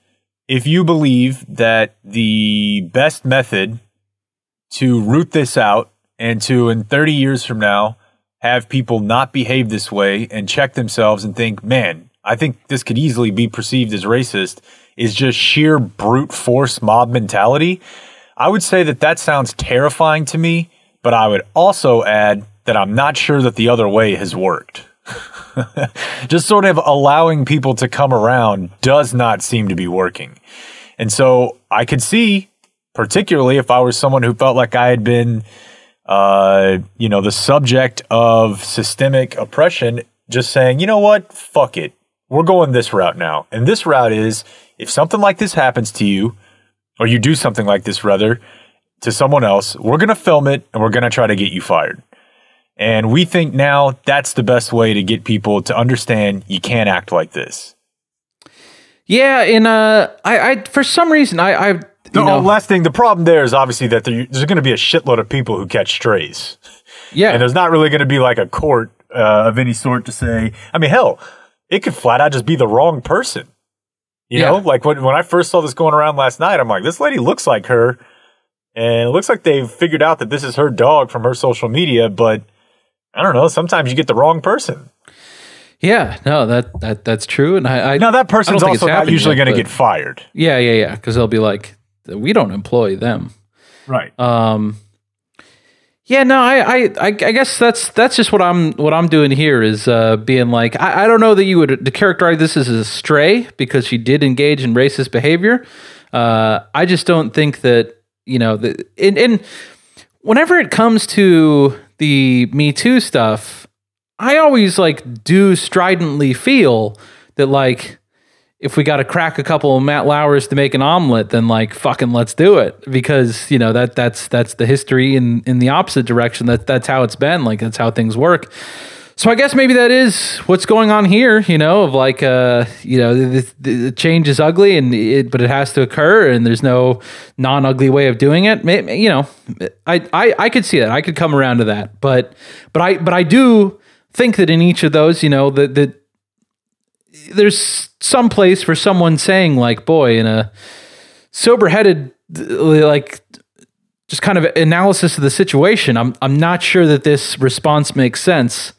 if you believe that the best method to root this out and to in 30 years from now have people not behave this way and check themselves and think, man, I think this could easily be perceived as racist is just sheer brute force mob mentality. I would say that that sounds terrifying to me, but I would also add that I'm not sure that the other way has worked. just sort of allowing people to come around does not seem to be working. And so I could see, particularly if I was someone who felt like I had been, uh, you know, the subject of systemic oppression, just saying, you know what, fuck it. We're going this route now. And this route is if something like this happens to you, or you do something like this rather, to someone else, we're going to film it and we're going to try to get you fired. And we think now that's the best way to get people to understand you can't act like this.
Yeah, and uh, I, I for some reason I, I
The
know,
last thing, the problem there is obviously that there, there's going to be a shitload of people who catch strays.
yeah,
And there's not really going to be like a court uh, of any sort to say, I mean, hell, it could flat out just be the wrong person. You
Yeah.
know, like when, when I first saw this going around last night, I'm like, this lady looks like her. And it looks like they've figured out that this is her dog from her social media, but I don't know. Sometimes you get the wrong person.
Yeah, no, that that that's true, and I, I
Now, that person's also not usually going to get fired.
Yeah, yeah, yeah, because they'll be like, we don't employ them.
Right.
Um, yeah, no, I, I, I, I guess that's that's just what I'm what I'm doing here is uh, being like, I, I don't know that you would characterize this as a stray because she did engage in racist behavior. Uh, I just don't think that you know the and, and whenever it comes to the Me Too stuff, I always like do stridently feel that like if we got to crack a couple of Matt Lauers to make an omelet, then like fucking let's do it because you know that that's that's the history in in the opposite direction. That that's how it's been. Like that's how things work. So I guess maybe that is what's going on here. You know, of like uh, you know, the, the, the change is ugly, and it but it has to occur, and there's no non-ugly way of doing it. You know, I, I I could see that. I could come around to that, but but I but I do think that in each of those, you know, that that there's some place for someone saying like boy in a sober-headed like just kind of analysis of the situation i'm i'm not sure that this response makes sense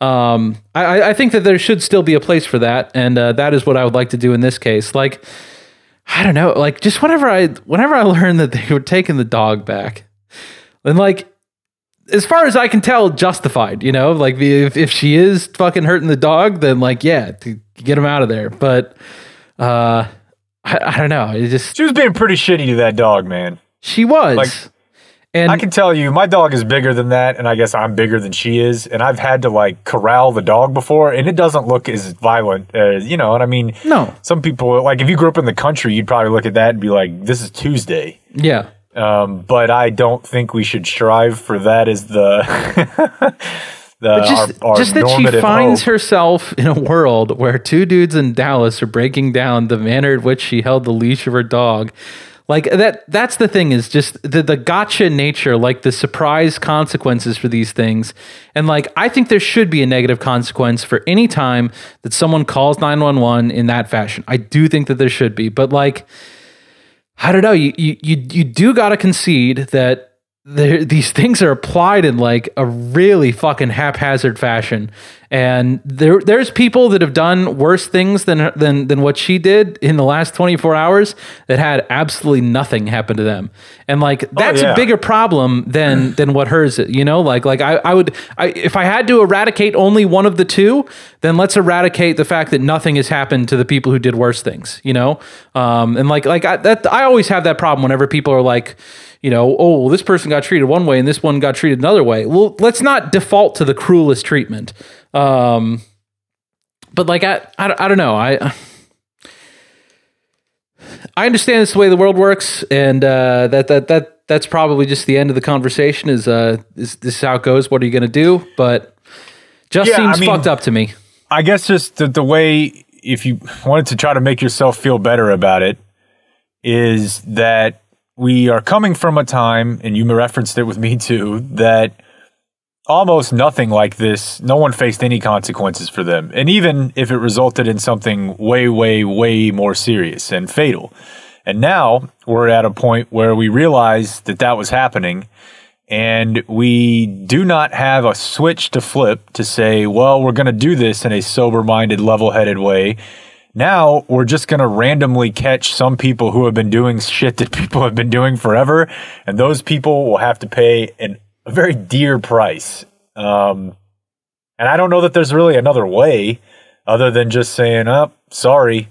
um i i think that there should still be a place for that and uh, that is what i would like to do in this case like i don't know like just whenever i whenever i learned that they were taking the dog back and like as far as I can tell, justified. You know, like if if she is fucking hurting the dog, then like yeah, to get him out of there. But uh, I, I don't know. It just
She was being pretty shitty to that dog, man.
she was,
Like,
and
I can tell you, my dog is bigger than that, and I guess I'm bigger than she is. And I've had to like corral the dog before, and it doesn't look as violent as you know. And I mean,
no,
some people like if you grew up in the country, you'd probably look at that and be like, "This is Tuesday."
yeah,
Um, but I don't think we should strive for that as the the
but just
our, our
just that she finds
hope.
herself in a world where two dudes in Dallas are breaking down the manner in which she held the leash of her dog. Like that that's the thing is just the the gotcha nature, like the surprise consequences for these things. And like I think there should be a negative consequence for any time that someone calls 911 in that fashion. I do think that there should be. But like I don't know. You you you, you do got to concede that these things are applied in like a really fucking haphazard fashion, and there there's people that have done worse things than than than what she did in the last 24 hours that had absolutely nothing happen to them, and like that's
yeah.
a bigger problem than than what hers. is, You know, like like I I would I, if I had to eradicate only one of the two, then let's eradicate the fact that nothing has happened to the people who did worse things. You know, um, and like like I, that I always have that problem whenever people are like you know, oh, well, this person got treated one way and this one got treated another way. Well, let's not default to the cruelest treatment. Um, but like, I, I, I don't know. I, I understand this is the way the world works, and uh, that that that that's probably just the end of the conversation. Is uh, is this is how it goes? What are you going to do? But just
Yeah,
seems
I mean-
fucked up to me.
I guess just the, the way, if you wanted to try to make yourself feel better about it, is that we are coming from a time, and you referenced it with me too, that almost nothing like this, no one faced any consequences for them. And even if it resulted in something way, way, way more serious and fatal. And now we're at a point where we realize that that was happening and we do not have a switch to flip to say, well, we're going to do this in a sober minded, level headed way. Now we're just going to randomly catch some people who have been doing shit that people have been doing forever. And those people will have to pay an, a very dear price. Um, and I don't know that there's really another way other than just saying, oh, sorry.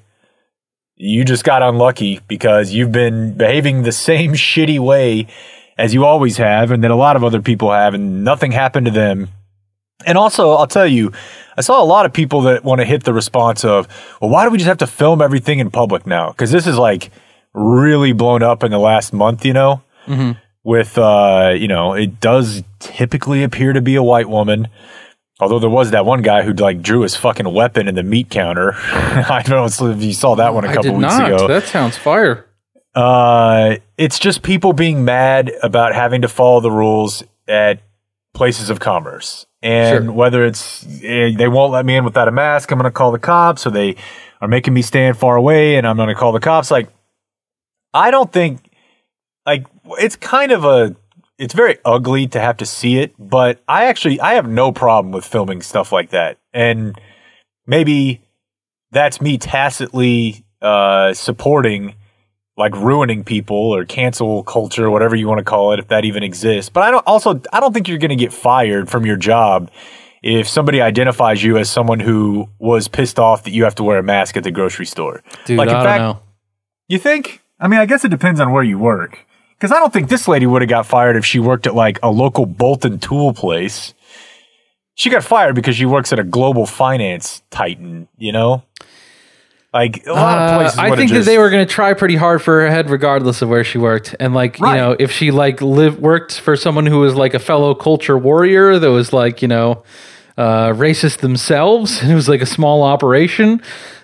You just got unlucky because you've been behaving the same shitty way as you always have, and that a lot of other people have, and nothing happened to them. And also, I'll tell you, I saw a lot of people that want to hit the response of, well, why do we just have to film everything in public now? Because this is like really blown up in the last month, you know? With, uh, you know, it does typically appear to be a white woman. Although there was that one guy who like drew his fucking weapon in the meat counter. I don't know if you saw that one a couple
did
weeks
not.
ago.
That sounds fire.
Uh, it's just people being mad about having to follow the rules at places of commerce. And
Sure.
whether it's eh, they won't let me in without a mask, I'm going to call the cops, or they are making me stand far away and I'm going to call the cops. Like, I don't think, like, it's kind of a, it's very ugly to have to see it, but I actually, I have no problem with filming stuff like that. And maybe that's me tacitly uh, supporting like ruining people or cancel culture, whatever you want to call it, if that even exists. But I don't also I don't think you're going to get fired from your job if somebody identifies you as someone who was pissed off that you have to wear a mask at the grocery store.
Dude,
Like, in
I don't
fact-
know.
You think? I mean, I guess it depends on where you work. Because I don't think this lady would have got fired if she worked at like a local Bolton tool place. She got fired because she works at a global finance titan, you know? Like a lot of
Uh,
places.
I think that they were going to try pretty hard for her head, regardless of where she worked. And like,
Right.
you know, if she like lived worked for someone who was like a fellow culture warrior that was like, you know, uh, racist themselves, and it was like a small operation,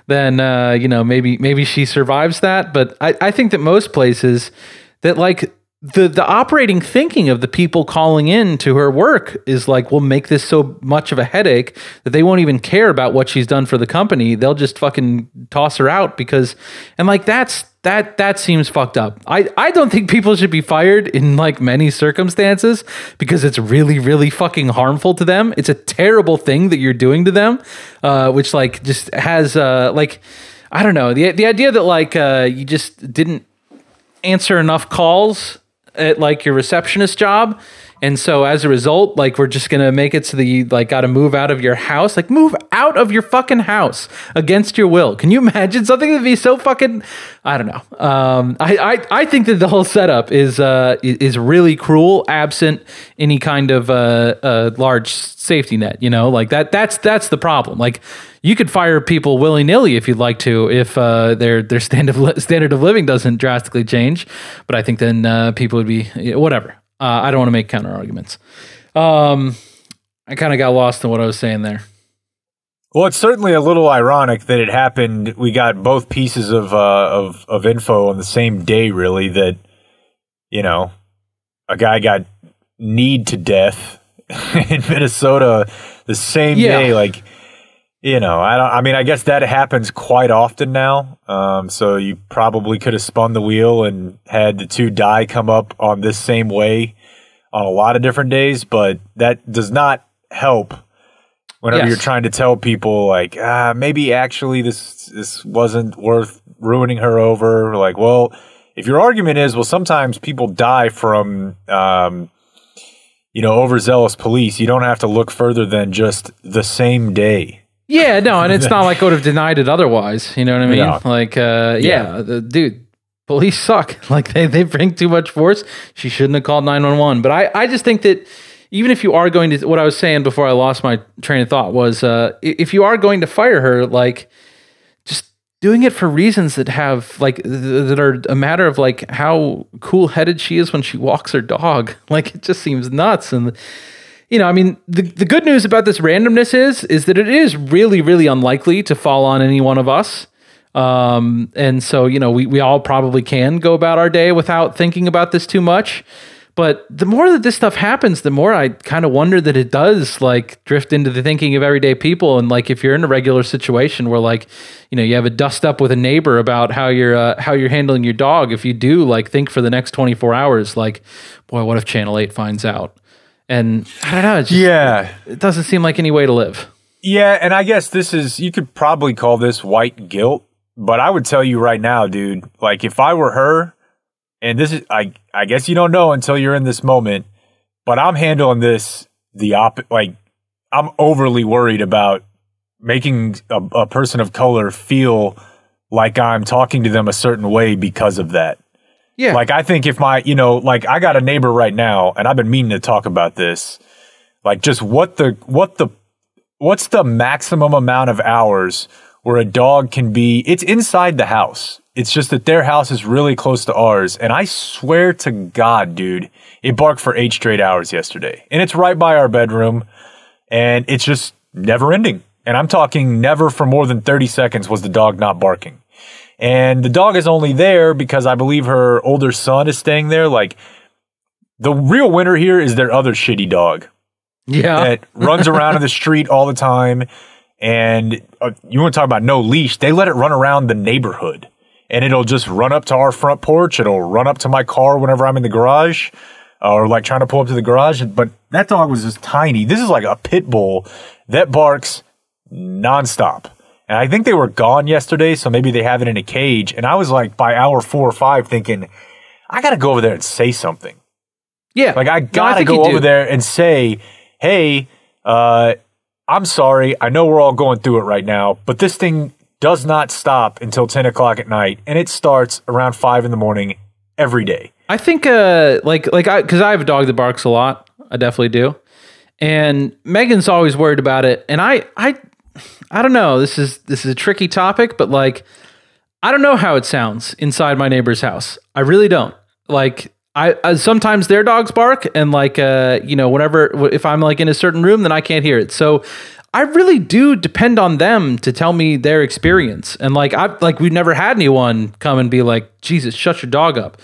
then uh, you know maybe maybe she survives that. But I, I think that most places that like the the operating thinking of the people calling in to her work is like we'll make this so much of a headache that they won't even care about what she's done for the company. They'll just fucking toss her out because and like that's that that seems fucked up. I i don't think people should be fired in like many circumstances because it's really really fucking harmful to them. It's a terrible thing that you're doing to them uh which like just has uh like i don't know. The the idea that like uh you just didn't answer enough calls at like your receptionist job and so as a result like we're just gonna make it so that you like gotta move out of your house. Like move out of your fucking house against your will. Can you imagine something that'd be so fucking i don't know. Um i i, I think that the whole setup is uh is really cruel absent any kind of uh, uh large safety net you know? Like that that's that's the problem. Like you could fire people willy nilly if you'd like to, if uh, their their standard of li- standard of living doesn't drastically change. But I think then uh, people would be whatever. Uh, I don't want to make counter arguments. Um, I kind of got lost in what I was saying there.
Well, it's certainly a little ironic that it happened. We got both pieces of uh, of of info on the same day. Really, that you know, a guy got kneed to death in Minnesota the same
Yeah.
day. Like, you know, I don't. I mean, I guess that happens quite often now. Um, so you probably could have spun the wheel and had the two die come up on this same way on a lot of different days, but that does not help whenever
Yes.
you're trying to tell people like ah, maybe actually this this wasn't worth ruining her over like well if your argument is well sometimes people die from um, you know overzealous police you don't have to look further than just the same day
Yeah, no, and it's not like I would have denied it otherwise. You know what I mean?
Yeah.
Like, uh, yeah,
Yeah.
the, dude, police suck. Like they they bring too much force. She shouldn't have called nine one one. But I I just think that even if you are going to, what I was saying before I lost my train of thought was, uh, if you are going to fire her, like, just doing it for reasons that have like th- that are a matter of like how cool headed she is when she walks her dog. Like it just seems nuts. And you know, I mean, the the good news about this randomness is is that it is really really unlikely to fall on any one of us. Um, and so you know, we we all probably can go about our day without thinking about this too much. But the more that this stuff happens, the more I kind of wonder that it does like drift into the thinking of everyday people. And like if you're in a regular situation where like, you know, you have a dust up with a neighbor about how you're uh, how you're handling your dog, if you do like think for the next 24 hours, like, boy, what if Channel 8 finds out? And I don't know, just,
Yeah.
it doesn't seem like any way to live.
Yeah, and I guess this is you could probably call this white guilt, but I would tell you right now, dude, like if I were her, and this is I I guess you don't know until you're in this moment, but I'm handling this the op like I'm overly worried about making a, a person of color feel like I'm talking to them a certain way because of that.
Yeah.
Like I think if my, you know, like I got a neighbor right now and I've been meaning to talk about this. Like just what the what the what's the maximum amount of hours where a dog can be it's inside the house. It's just that their house is really close to ours and I swear to god, dude, it barked for 8 straight hours yesterday. And it's right by our bedroom and it's just never ending. And I'm talking never for more than 30 seconds was the dog not barking. And the dog is only there because I believe her older son is staying there. Like the real winner here is their other shitty dog
yeah.
that runs around in the street all the time. And uh, you want to talk about no leash? They let it run around the neighborhood and it'll just run up to our front porch. It'll run up to my car whenever I'm in the garage or like trying to pull up to the garage. But that dog was just tiny. This is like a pit bull that barks nonstop. And I think they were gone yesterday, so maybe they have it in a cage. And I was like, by hour four or five, thinking, I got to go over there and say something.
yeah.
Like, I got to
you
go
do.
over there and say, hey, uh, I'm sorry. I know we're all going through it right now, but this thing does not stop until 10 o'clock at night. And it starts around five in the morning every day.
I think uh like like I because I have a dog that barks a lot. I definitely do. And Megan's always worried about it. And I I I don't know. This is this is a tricky topic, but like I don't know how it sounds inside my neighbor's house. I really don't. Like I, I sometimes their dogs bark and like uh you know whenever if I'm like in a certain room then I can't hear it. So I really do depend on them to tell me their experience. And like I like we've never had anyone come and be like, "Jesus, shut your dog up."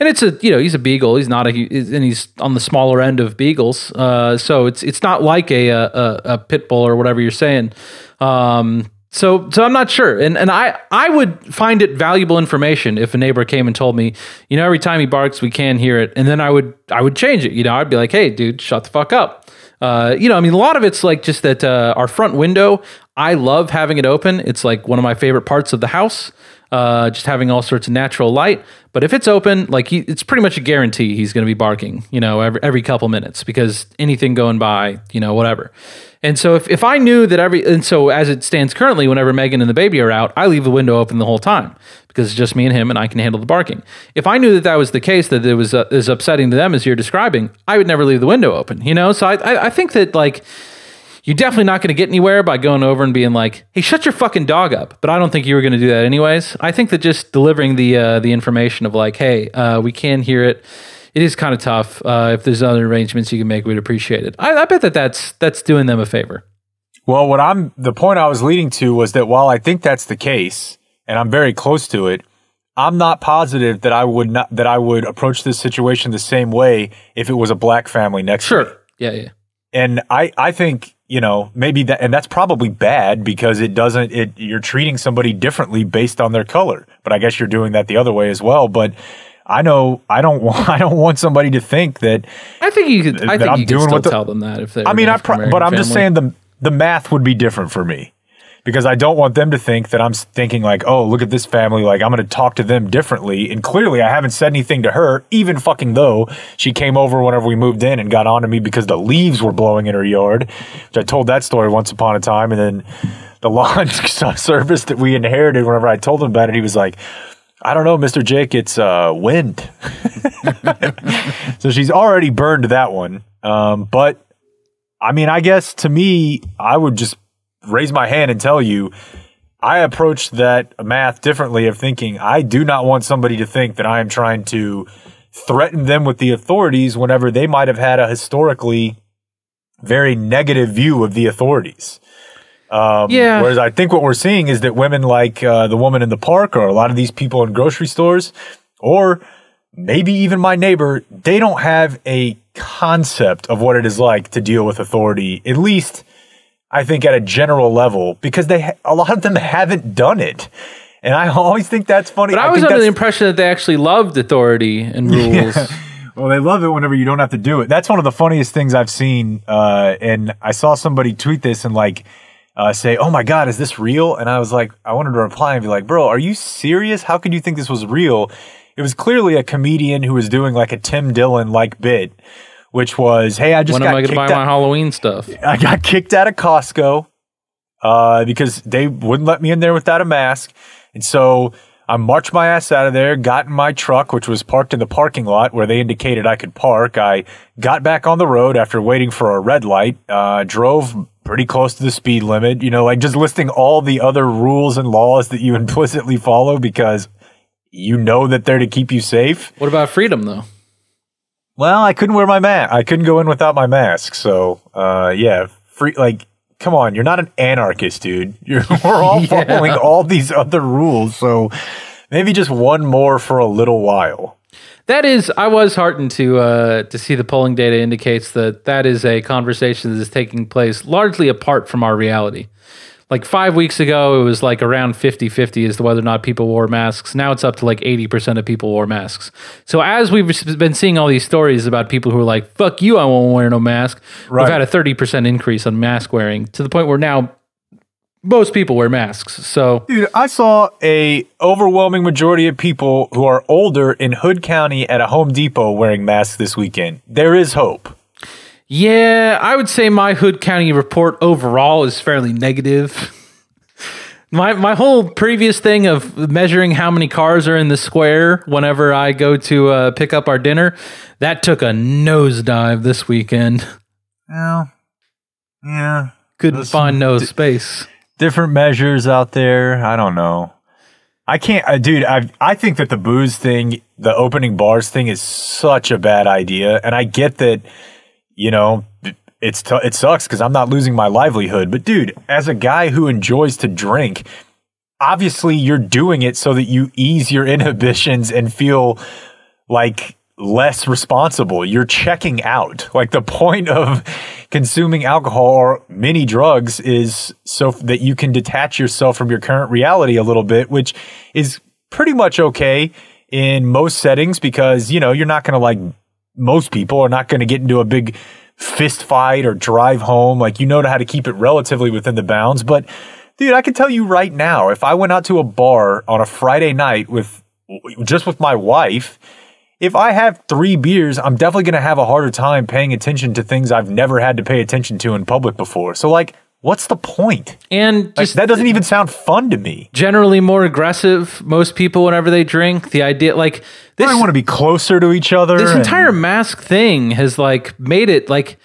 And it's a you know he's a beagle. He's not a and he's on the smaller end of beagles. Uh, so it's it's not like a a, a pit bull or whatever you're saying. Um, so so I'm not sure. And and I I would find it valuable information if a neighbor came and told me, you know, every time he barks we can hear it, and then I would I would change it. You know, I'd be like, hey, dude, shut the fuck up. Uh, you know, I mean, a lot of it's like just that uh, our front window. I love having it open. It's like one of my favorite parts of the house. Uh, just having all sorts of natural light. But if it's open, like he, it's pretty much a guarantee he's going to be barking. You know, every every couple minutes because anything going by, you know, whatever. And so if, if I knew that every and so as it stands currently, whenever Megan and the baby are out, I leave the window open the whole time because it's just me and him, and I can handle the barking. If I knew that that was the case, that it was uh, as upsetting to them as you're describing, I would never leave the window open. You know, so I I, I think that like you're definitely not going to get anywhere by going over and being like, "Hey, shut your fucking dog up." But I don't think you were going to do that anyways. I think that just delivering the uh, the information of like, "Hey, uh, we can hear it." It is kind of tough. Uh, if there's other arrangements you can make, we'd appreciate it. I, I bet that that's that's doing them a favor.
Well, what I'm the point I was leading to was that while I think that's the case, and I'm very close to it, I'm not positive that I would not that I would approach this situation the same way if it was a black family next to me.
Sure. Yeah, yeah.
And I I think you know maybe that and that's probably bad because it doesn't it you're treating somebody differently based on their color. But I guess you're doing that the other way as well. But I know I don't want I don't want somebody to think that
I think you could. i think
I'm
you could
doing
still
what the-
tell them that if they.
I mean, I pro- but I'm just saying the the math would be different for me because I don't want them to think that I'm thinking like, oh, look at this family, like I'm going to talk to them differently. And clearly, I haven't said anything to her, even fucking though she came over whenever we moved in and got onto me because the leaves were blowing in her yard. Which I told that story once upon a time, and then the lawn service that we inherited. Whenever I told him about it, he was like. I don't know, Mr. Jake. It's uh, wind. so she's already burned that one. Um, but I mean, I guess to me, I would just raise my hand and tell you, I approach that math differently of thinking I do not want somebody to think that I am trying to threaten them with the authorities whenever they might have had a historically very negative view of the authorities. Um,
Yeah.
Whereas I think what we're seeing is that women like uh, the woman in the park or a lot of these people in grocery stores or maybe even my neighbor, they don't have a concept of what it is like to deal with authority, at least I think at a general level, because they a lot of them haven't done it. And I always think that's funny.
But I was under the impression that they actually loved authority and rules.
well, they love it whenever you don't have to do it. That's one of the funniest things I've seen. Uh, and I saw somebody tweet this and like uh, say, "Oh my God, is this real?" And I was like, I wanted to reply and be like, "Bro, are you serious? How could you think this was real?" It was clearly a comedian who was doing like a Tim Dillon like bit, which was, "Hey, I just
when
got
am I going to
kicked
buy
out-
my Halloween stuff?
I got kicked out of Costco uh, because they wouldn't let me in there without a mask. And so I marched my ass out of there, got in my truck, which was parked in the parking lot where they indicated I could park. I got back on the road after waiting for a red light, uh, drove pretty close to the speed limit, you know, like just listing all the other rules and laws that you implicitly follow because you know that they're to keep you safe.
What about freedom, though?
Well, I couldn't wear my mask. I couldn't go in without my mask. So, uh, yeah, free. Like, come on, you're not an anarchist, dude. You're, we're all following all these other rules. So, maybe just one more for a little while.
That is, I was heartened to uh, to see the polling data indicates that that is a conversation that is taking place largely apart from our reality. Like five weeks ago, it was like around 50 50 as to whether or not people wore masks. Now it's up to like 80% of people wore masks. So, as we've been seeing all these stories about people who are like, fuck you, I won't wear no mask,
Right.
we've had a 30% increase on mask wearing to the point where now most people wear masks. So,
Dude, I saw a overwhelming majority of people who are older in Hood County at a Home Depot wearing masks this weekend. There is hope.
Yeah, I would say my Hood County report overall is fairly negative. My my whole previous thing of measuring how many cars are in the square whenever I go to uh, pick up our dinner, that took a nosedive this weekend.
Well, yeah.
Couldn't
Listen,
find no space.
different measures out there. I don't know. I can't, uh, dude. I I think that the booze thing, the opening bars thing, is such a bad idea. And I get that, you know, it's t- it sucks because I'm not losing my livelihood. But dude, as a guy who enjoys to drink, obviously you're doing it so that you ease your inhibitions and feel like less responsible. You're checking out. Like the point of consuming alcohol or many drugs is so that you can detach yourself from your current reality a little bit, which is pretty much okay in most settings because, you know, you're not going to like most people are not going to get into a big fist fight or drive home. Like you know how to keep it relatively within the bounds. But dude, I can tell you right now, if I went out to a bar on a Friday night with just with my wife, if I have three beers, I'm definitely going to have a harder time paying attention to things I've never had to pay attention to in public before. So like, what's the point?
And
Like,
just
that doesn't even sound fun to me.
generally more aggressive. Most people, whenever they drink, the idea like this.
I want to be closer to each other.
this
and-
entire mask thing has like made it like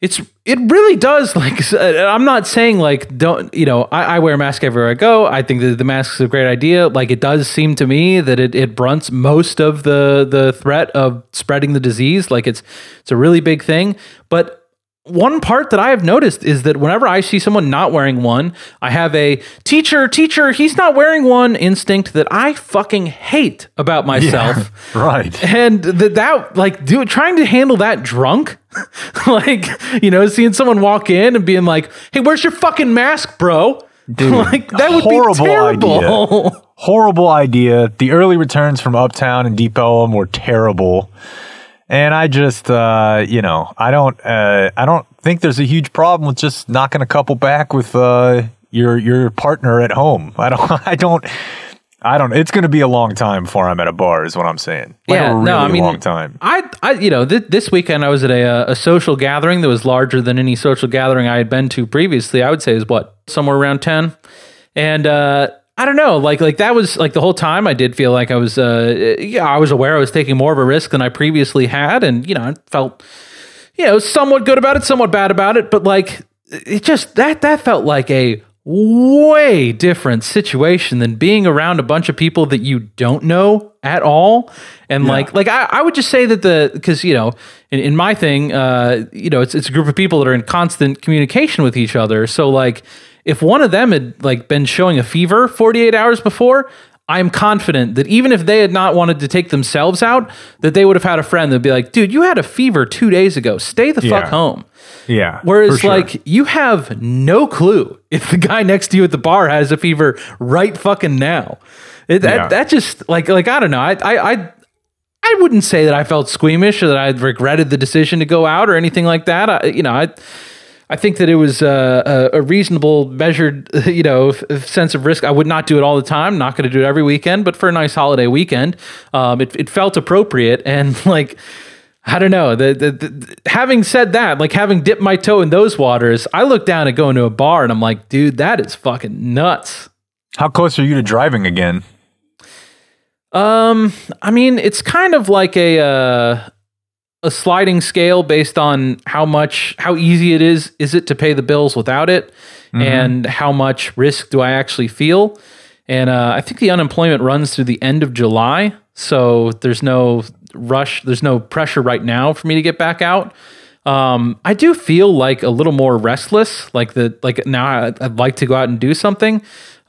it's it really does like uh, i'm not saying like don't you know i, I wear a mask everywhere i go i think that the mask is a great idea like it does seem to me that it, it brunts most of the the threat of spreading the disease like it's it's a really big thing but one part that I have noticed is that whenever I see someone not wearing one, I have a teacher, teacher, he's not wearing one instinct that I fucking hate about myself.
right.
And that that like do trying to handle that drunk, like you know, seeing someone walk in and being like, "Hey, where's your fucking mask, bro?" like that would
horrible
be terrible.
Horrible idea. The early returns from Uptown and Deep Ellum were terrible. And I just, uh, you know, I don't, uh, I don't think there's a huge problem with just knocking a couple back with uh, your your partner at home. I don't, I don't, I don't. It's going to be a long time before I'm at a bar, is what I'm saying. Like
yeah,
really
no, I mean,
long time.
I, I, you know, th- this weekend I was at a, a social gathering that was larger than any social gathering I had been to previously. I would say is what somewhere around ten, and uh, I don't know, like like that was like the whole time I did feel like I was, uh, yeah, I was aware I was taking more of a risk than I previously had, and you know, I felt, you know, somewhat good about it, somewhat bad about it, but like it just that that felt like a way different situation than being around a bunch of people that you don't know at all. And like, like I, I would just say that the because you know, in, in my thing, uh, you know, it's it's a group of people that are in constant communication with each other. So like, if one of them had like been showing a fever 48 hours before. I'm confident that even if they had not wanted to take themselves out, that they would have had a friend that'd be like, dude, you had a fever two days ago. Stay the fuck home.
Yeah.
Whereas,
sure.
like, you have no clue if the guy next to you at the bar has a fever right fucking now. It, that,
Yeah.
that just like like I don't know. I I I, I wouldn't say that I felt squeamish or that I regretted the decision to go out or anything like that. I, you know, I I think that it was uh, a, a reasonable, measured, you know, f- sense of risk. I would not do it all the time. Not going to do it every weekend, but for a nice holiday weekend, um, it, it felt appropriate. And like, I don't know. The, the, the having said that, like having dipped my toe in those waters, I look down at going to a bar and I'm like, dude, that is fucking nuts.
how close are you to driving again?
Um, I mean, it's kind of like a uh, a sliding scale based on how much how easy it is is it to pay the bills without it, and how much risk do I actually feel. And uh, I think the unemployment runs through the end of July, so there's no rush, there's no pressure right now for me to get back out. Um, I do feel like a little more restless, like the like now I, I'd like to go out and do something.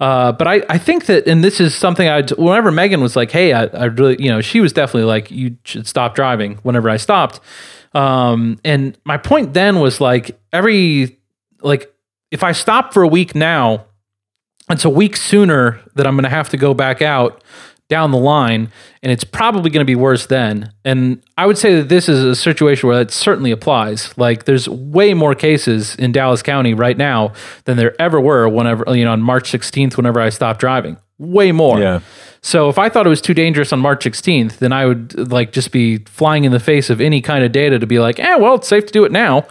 Uh, but I, I think that, and this is something I, whenever Megan was like, Hey, I, I really, you know, she was definitely like, you should stop driving whenever I stopped. Um, and my point then was like every, like if I stop for a week now, it's a week sooner that I'm going to have to go back out down the line, and it's probably going to be worse then. And I would say that this is a situation where that certainly applies. Like, there's way more cases in Dallas County right now than there ever were whenever, you know, on March 16th, whenever I stopped driving. Way more.
Yeah.
So if I thought it was too dangerous on March 16th, then I would like just be flying in the face of any kind of data to be like, eh, well, it's safe to do it now.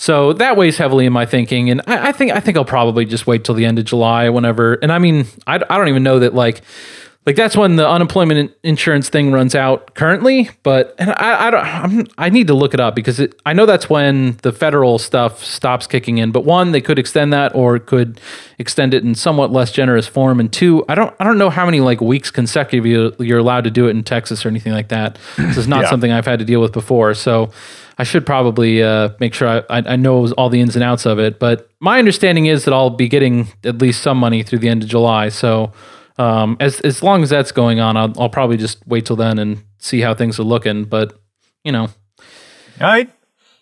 So that weighs heavily in my thinking, and I, I think I think I'll probably just wait till the end of July, whenever. And I mean, I, I don't even know that like like that's when the unemployment insurance thing runs out currently. But and I I don't I'm, I need to look it up because it, I know that's when the federal stuff stops kicking in. But one, they could extend that or could extend it in somewhat less generous form. And two, I don't I don't know how many like weeks consecutive you, you're allowed to do it in Texas or anything like that. This is not
Yeah.
something I've had to deal with before. So I should probably uh, make sure I, I, I know all the ins and outs of it. But my understanding is that I'll be getting at least some money through the end of July. So um, as as long as that's going on, I'll, I'll probably just wait till then and see how things are looking. But you know,
All right.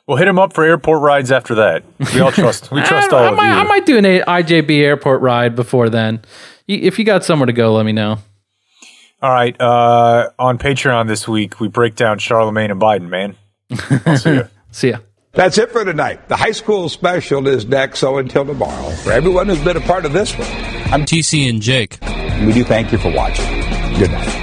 We'll hit him up for airport rides after that. We all trust. We trust
I,
all
I
of
might,
you.
I might do an IJB airport ride before then. If you got somewhere to go, let me know.
All right. Uh, on Patreon this week, we break down Charlamagne and Biden. Man, I'll see you.
See ya.
That's it for tonight. The high school special is next, so until tomorrow, for everyone who's been a part of this one,
I'm TC and Jake.
we do thank you for watching. Good night.